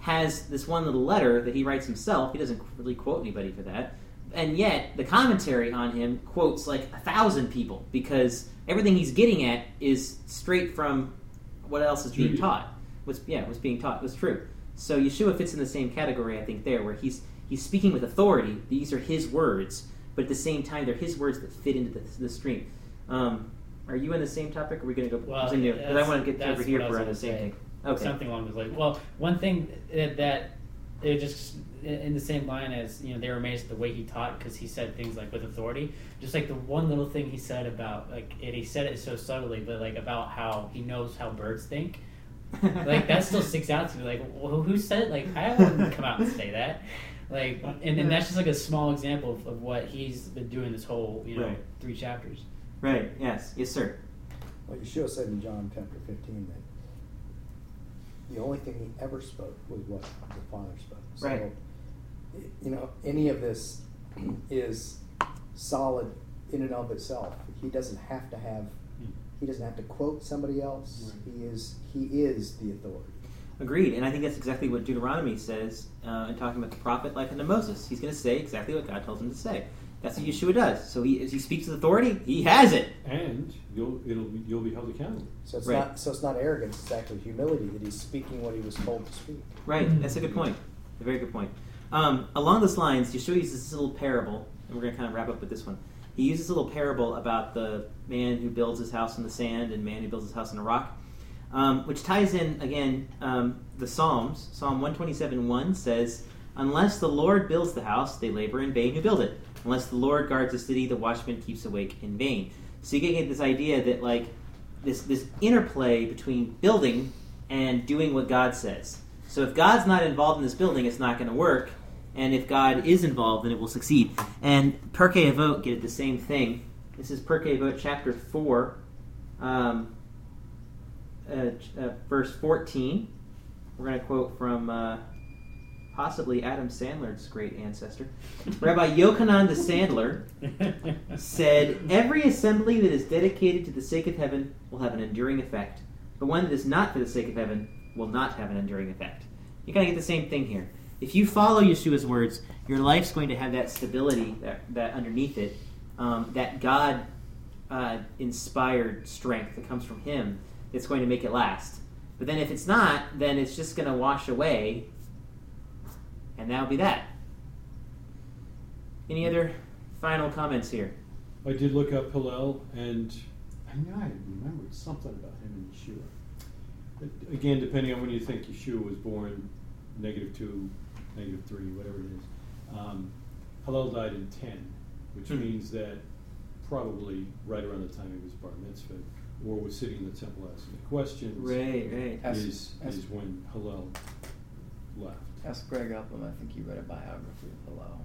has this one little letter that he writes himself. He doesn't really quote anybody for that. And yet, the commentary on him quotes like a thousand people because everything he's getting at is straight from what else is being taught. What's yeah, what's being taught was true. So Yeshua fits in the same category, I think, there where he's he's speaking with authority. These are his words, but at the same time, they're his words that fit into the, the stream. Um, are you on the same topic? Or are we going to go Well, something new? Because I want to get over here for the same thing. Okay. Something along those lines. Well, one thing that, that it just in the same line as you know they were amazed at the way he taught because he said things like with authority. Just like the one little thing he said about like and he said it so subtly, but like about how he knows how birds think. Like that still sticks out to me. Like wh- who said? Like I wouldn't come out and say that. Like and, and that's just like a small example of, of what he's been doing this whole you know Right. three chapters. Right. Yes. Yes, sir. Well, Yeshua said in John chapter 15 that the only thing he ever spoke was what the Father spoke. So, Right. you know, any of this is solid in and of itself. He doesn't have to have. He doesn't have to quote somebody else. He is. He is the authority. Agreed, and I think that's exactly what Deuteronomy says uh, in talking about the prophet like unto Moses. He's going to say exactly what God tells him to say. That's what Yeshua does. So he, as he speaks with authority, he has it. And you'll it'll be, you'll be held accountable. So it's Right. not. So it's not arrogance. It's actually humility that he's speaking what he was told to speak. Right. That's a good point. A very good point. Um, along those lines, Yeshua uses this little parable, and we're going to kind of wrap up with this one. He uses a little parable about the man who builds his house in the sand and man who builds his house in a rock, um, which ties in again um, the Psalms. Psalm one twenty seven one says, Unless the Lord builds the house, they labor in vain who build it. Unless the Lord guards the city, the watchman keeps awake in vain. So you get this idea that like this this interplay between building and doing what God says. So if God's not involved in this building, it's not going to work. And if God is involved, then it will succeed. And Pirkei Avot get the same thing. This is Pirkei Avot chapter 4, um, uh, uh, verse 14. We're going to quote from uh, possibly Adam Sandler's great ancestor. Rabbi Yochanan the Sandler said, Every assembly that is dedicated to the sake of heaven will have an enduring effect, but one that is not for the sake of heaven will not have an enduring effect. You kind of get the same thing here. If you follow Yeshua's words, your life's going to have that stability that, that underneath it, um, that God uh, inspired strength that comes from Him that's going to make it last. But then if it's not, then it's just going to wash away, and that'll be that. Any other final comments here? I did look up Hillel, and I know I remembered something about him and Yeshua. But again, depending on when you think Yeshua was born, negative two, negative three, whatever it is. Um, Hillel died in 10, which Hmm. means that probably right around the time he was bar mitzvah, or was sitting in the temple asking the questions, Right, right. Ask- is, ask- is when Hillel left. Ask Greg Upham. I think he read a biography of Hillel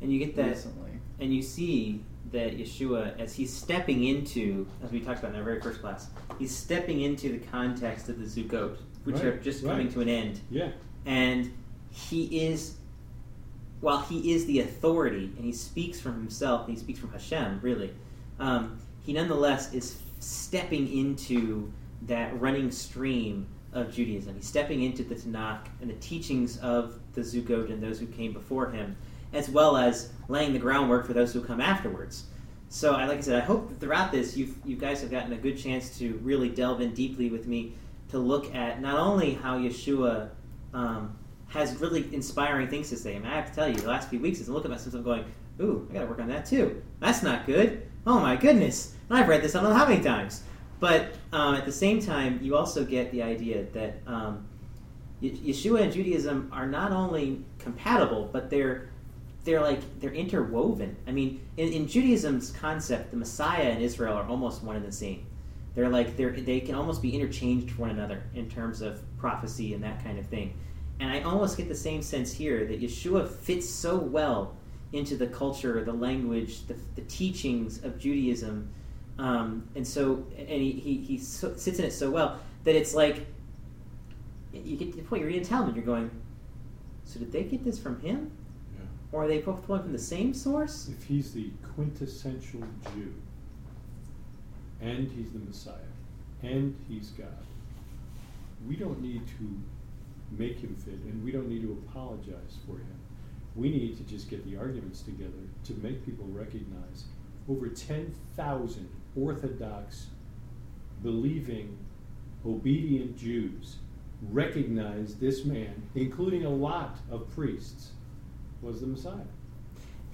And you get that, recently. and you see that Yeshua, as he's stepping into, as we talked about in our very first class, he's stepping into the context of the Zugot, which Right, are just coming to an end. Yeah, and he is while he is the authority and he speaks from himself he speaks from hashem really um, he nonetheless is stepping into that running stream of judaism. He's stepping into the tanakh and the teachings of the zugot and those who came before him as well as laying the groundwork for those who come afterwards. So like I said I hope that throughout this you've, you guys have gotten a good chance to really delve in deeply with me to look at not only how yeshua um, has really inspiring things to say. I mean, I have to tell you, the last few weeks, as I look at myself, going, ooh, I got to work on that too. That's not good. Oh my goodness. And I've read this I don't know how many times. But um, at the same time, you also get the idea that um, Yeshua and Judaism are not only compatible, but they're they're like they're interwoven. I mean, in, in Judaism's concept, the Messiah and Israel are almost one and the same. They're like they're they can almost be interchanged for one another in terms of prophecy and that kind of thing. And I almost get the same sense here that Yeshua fits so well into the culture, the language, the, the teachings of Judaism, um, and so and he he, he so, sits in it so well that it's like you get to the point you're reading Talmud, you're going, so did they get this from him, yeah. or are they both pulling from the same source? If he's the quintessential Jew, and he's the Messiah, and he's God, we don't need to make him fit, and we don't need to apologize for him. We need to just get the arguments together to make people recognize over 10,000 Orthodox, believing, obedient Jews recognize this man, including a lot of priests, was the Messiah.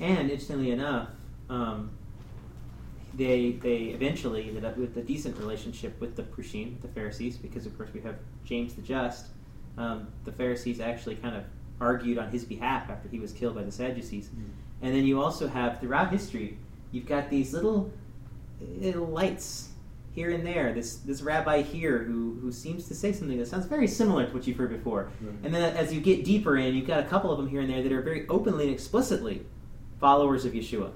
And interestingly enough, um, they they eventually ended up with a decent relationship with the Prushim, the Pharisees, because of course we have James the Just. Um, the Pharisees actually kind of argued on his behalf after he was killed by the Sadducees. And then you also have throughout history, you've got these little, little lights here and there. This this rabbi here who who seems to say something that sounds very similar to what you've heard before. Right. And then as you get deeper in, you've got a couple of them here and there that are very openly and explicitly followers of Yeshua.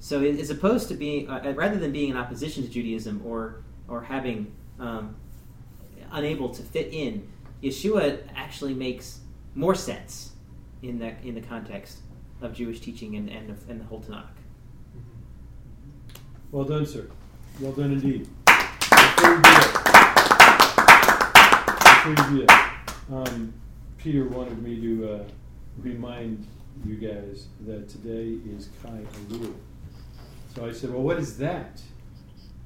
So it- as opposed to being, uh, rather than being in opposition to Judaism or or having um, unable to fit in, Yeshua actually makes more sense in that in the context of Jewish teaching and and, of, and the whole Tanakh. Well done, sir. Well done indeed. Um, Peter wanted me to uh, remind you guys that today is Chai Elul. So I said, well, what is that?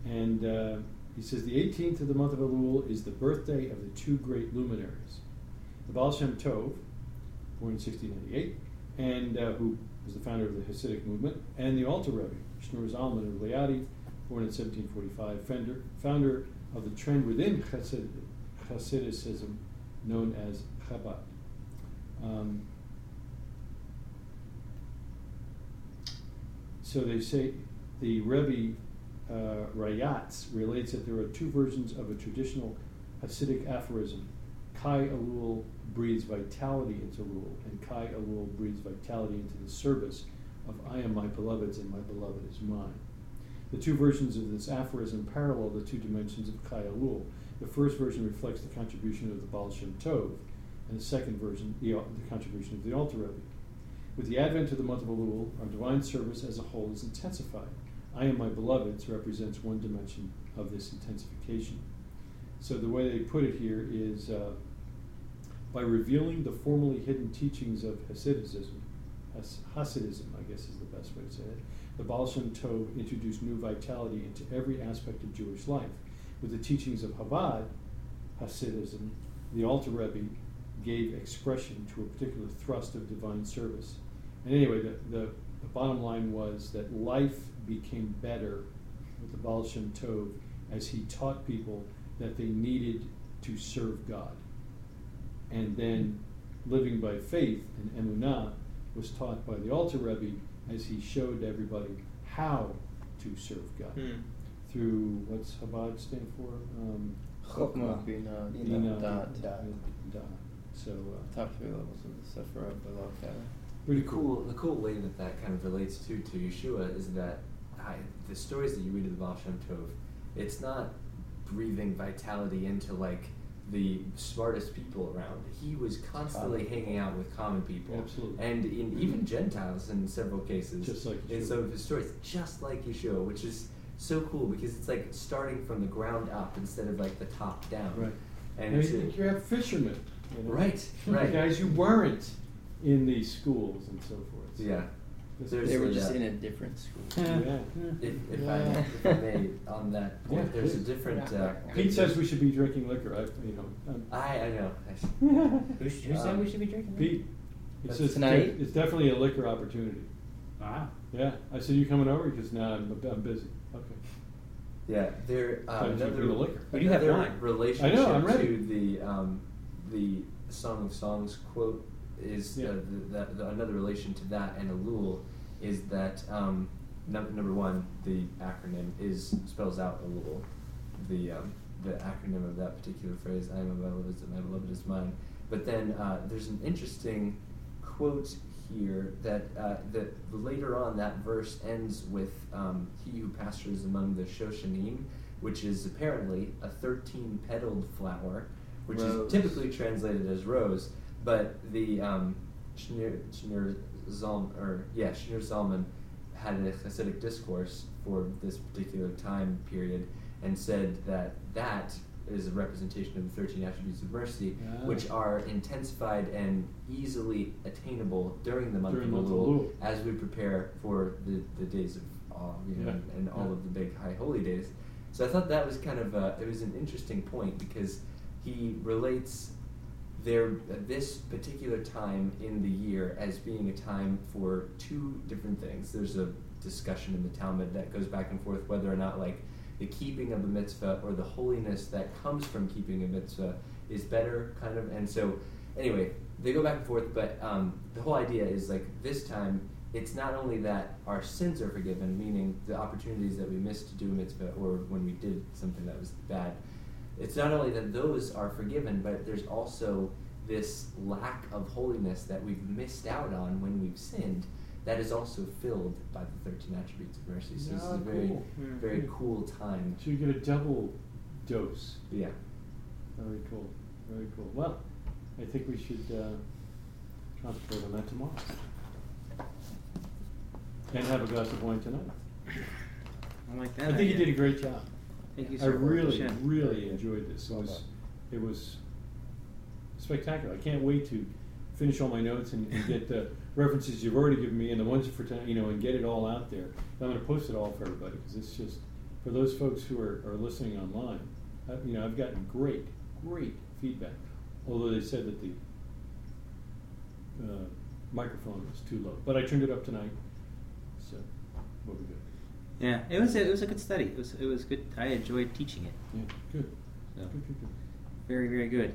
And uh, he says the 18th of the month of Elul is the birthday of the two great luminaries, the Baal Shem Tov, born in 1698, and uh, who was the founder of the Hasidic movement, and the Alter Rebbe, Shneur Zalman of Liadi, born in 1745, founder, founder of the trend within Hasid, Hasidicism known as Chabad. Um, so they say the Rebbe uh, Rayatz relates that there are two versions of a traditional Hasidic aphorism. Chai Elul breathes vitality into rule, and Chai Elul breathes vitality into the service of I am my beloved's and my beloved is mine. The two versions of this aphorism parallel the two dimensions of Chai Elul. The first version reflects the contribution of the Baal Shem Tov, and the second version, the, the contribution of the Alter Rebbe. With the advent of the month of Elul, our divine service as a whole is intensified. I am my beloved's represents one dimension of this intensification. So the way they put it here is uh, by revealing the formerly hidden teachings of Hasidism, Hasidism, I guess is the best way to say it, the Baal Shem Tov introduced new vitality into every aspect of Jewish life. With the teachings of Chabad, Hasidism, the Alter Rebbe gave expression to a particular thrust of divine service. And anyway, the, the, the bottom line was that life became better with the Baal Shem Tov as he taught people that they needed to serve God. And then living by faith and emunah was taught by the Alter Rebbe as he showed everybody how to serve God Hmm. through what's Chabad stand for? Um, Chokmah, Bina, Bina, Da'at. Da'at. Da'at. So uh, Top three levels of the Sephirah below Keter. pretty the cool, the cool way that that kind of relates to to Yeshua is that I, the stories that you read of the Baal Shem Tov, it's not breathing vitality into like the smartest people around. He was constantly hanging out with common people, Absolutely. and in even Gentiles in several cases. Just like in some of his stories, just like Yeshua, which is so cool because it's like starting from the ground up instead of like the top down. Right. And And you, a- you have fishermen. You know? Right, right. Guys you weren't in these schools and so forth. So yeah. This- There's They were just uh, in a different school. Yeah. If, if, Yeah. I, if I may, on that point, Yeah, there's a please. different. Uh, Pete says we should be drinking liquor. I, you know, I'm- I, I know. Who, sh- who said we should be drinking? Pete. He That's says tonight? it's definitely a liquor opportunity. Wow. Yeah, I said you coming over because now I'm, I'm busy. Okay. Yeah, there. Uh, Thought you another the liquor. We do have another wine. relationship I know, I'm ready. to the um, the Song of Songs quote is Yeah. uh, the, the, the, another relation to that and Elul is that um, num- number one the acronym is spells out Elul, the um, the acronym of that particular phrase. I am a beloved, my beloved is mine. But then uh, there's an interesting quote here that uh, that later on that verse ends with um, he who pastures among the Shoshanim, which is apparently a 13 petaled flower, which Rose. is typically translated as rose, but the um, Shneur, Shneur Zalm, or yeah, Shneur Zalman had a Hasidic discourse for this particular time period and said that that is a representation of the 13 attributes of mercy, Ah. which are intensified and easily attainable during the month During of Elul as we prepare for the, the days of awe, you know, Yeah. and, and all Yeah. of the big high holy days. So I thought that was kind of a, it was an interesting point because he relates their this particular time in the year as being a time for two different things. There's a discussion in the Talmud that goes back and forth whether or not like the keeping of a mitzvah or the holiness that comes from keeping a mitzvah is better, kind of. And so, anyway, they go back and forth, but um, the whole idea is like this time. It's not only that our sins are forgiven, meaning the opportunities that we missed to do a mitzvah or when we did something that was bad, it's not only that those are forgiven, but there's also this lack of holiness that we've missed out on when we've sinned that is also filled by the 13 attributes of mercy. So this is Ah, a very, cool. Hmm. very cool time. So you get a double dose. Yeah. Very cool. Very cool. Well, I think we should uh, concentrate on that tomorrow. And have a glass of wine tonight. I like that. I think you did a great job. Thank you, I really, Yeah. really enjoyed this. It was, it was spectacular. I can't wait to finish all my notes and, and get the references you've already given me and the ones for tonight, you know, and get it all out there. I'm going to post it all for everybody because it's just for those folks who are, are listening online. I, you know, I've gotten great, great feedback. Although they said that the uh, microphone was too low, but I turned it up tonight, so we'll be good. Yeah, it was a, it was a good study. It was it was good. I enjoyed teaching it. Yeah, good. So. Good, good, good. Very very good.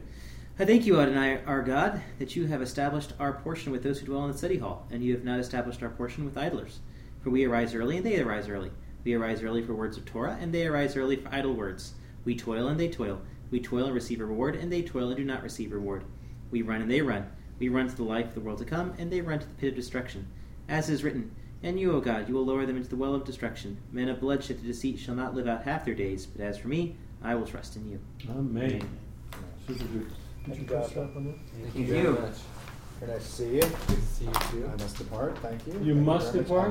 I thank you, Adonai, our God, that you have established our portion with those who dwell in the study hall, and you have not established our portion with idlers. For we arise early, and they arise early. We arise early for words of Torah, and they arise early for idle words. We toil, and they toil. We toil and receive reward, and they toil and do not receive reward. We run, and they run. We run to the life of the world to come, and they run to the pit of destruction. As is written, And you, O God, you will lower them into the well of destruction. Men of bloodshed and deceit shall not live out half their days, but as for me, I will trust in you. Amen. Super good. Thank you you, catch God. up? Thank you very very much. Very nice to see you. Good to see you too. I must depart. Thank you. You Thank must very much. depart?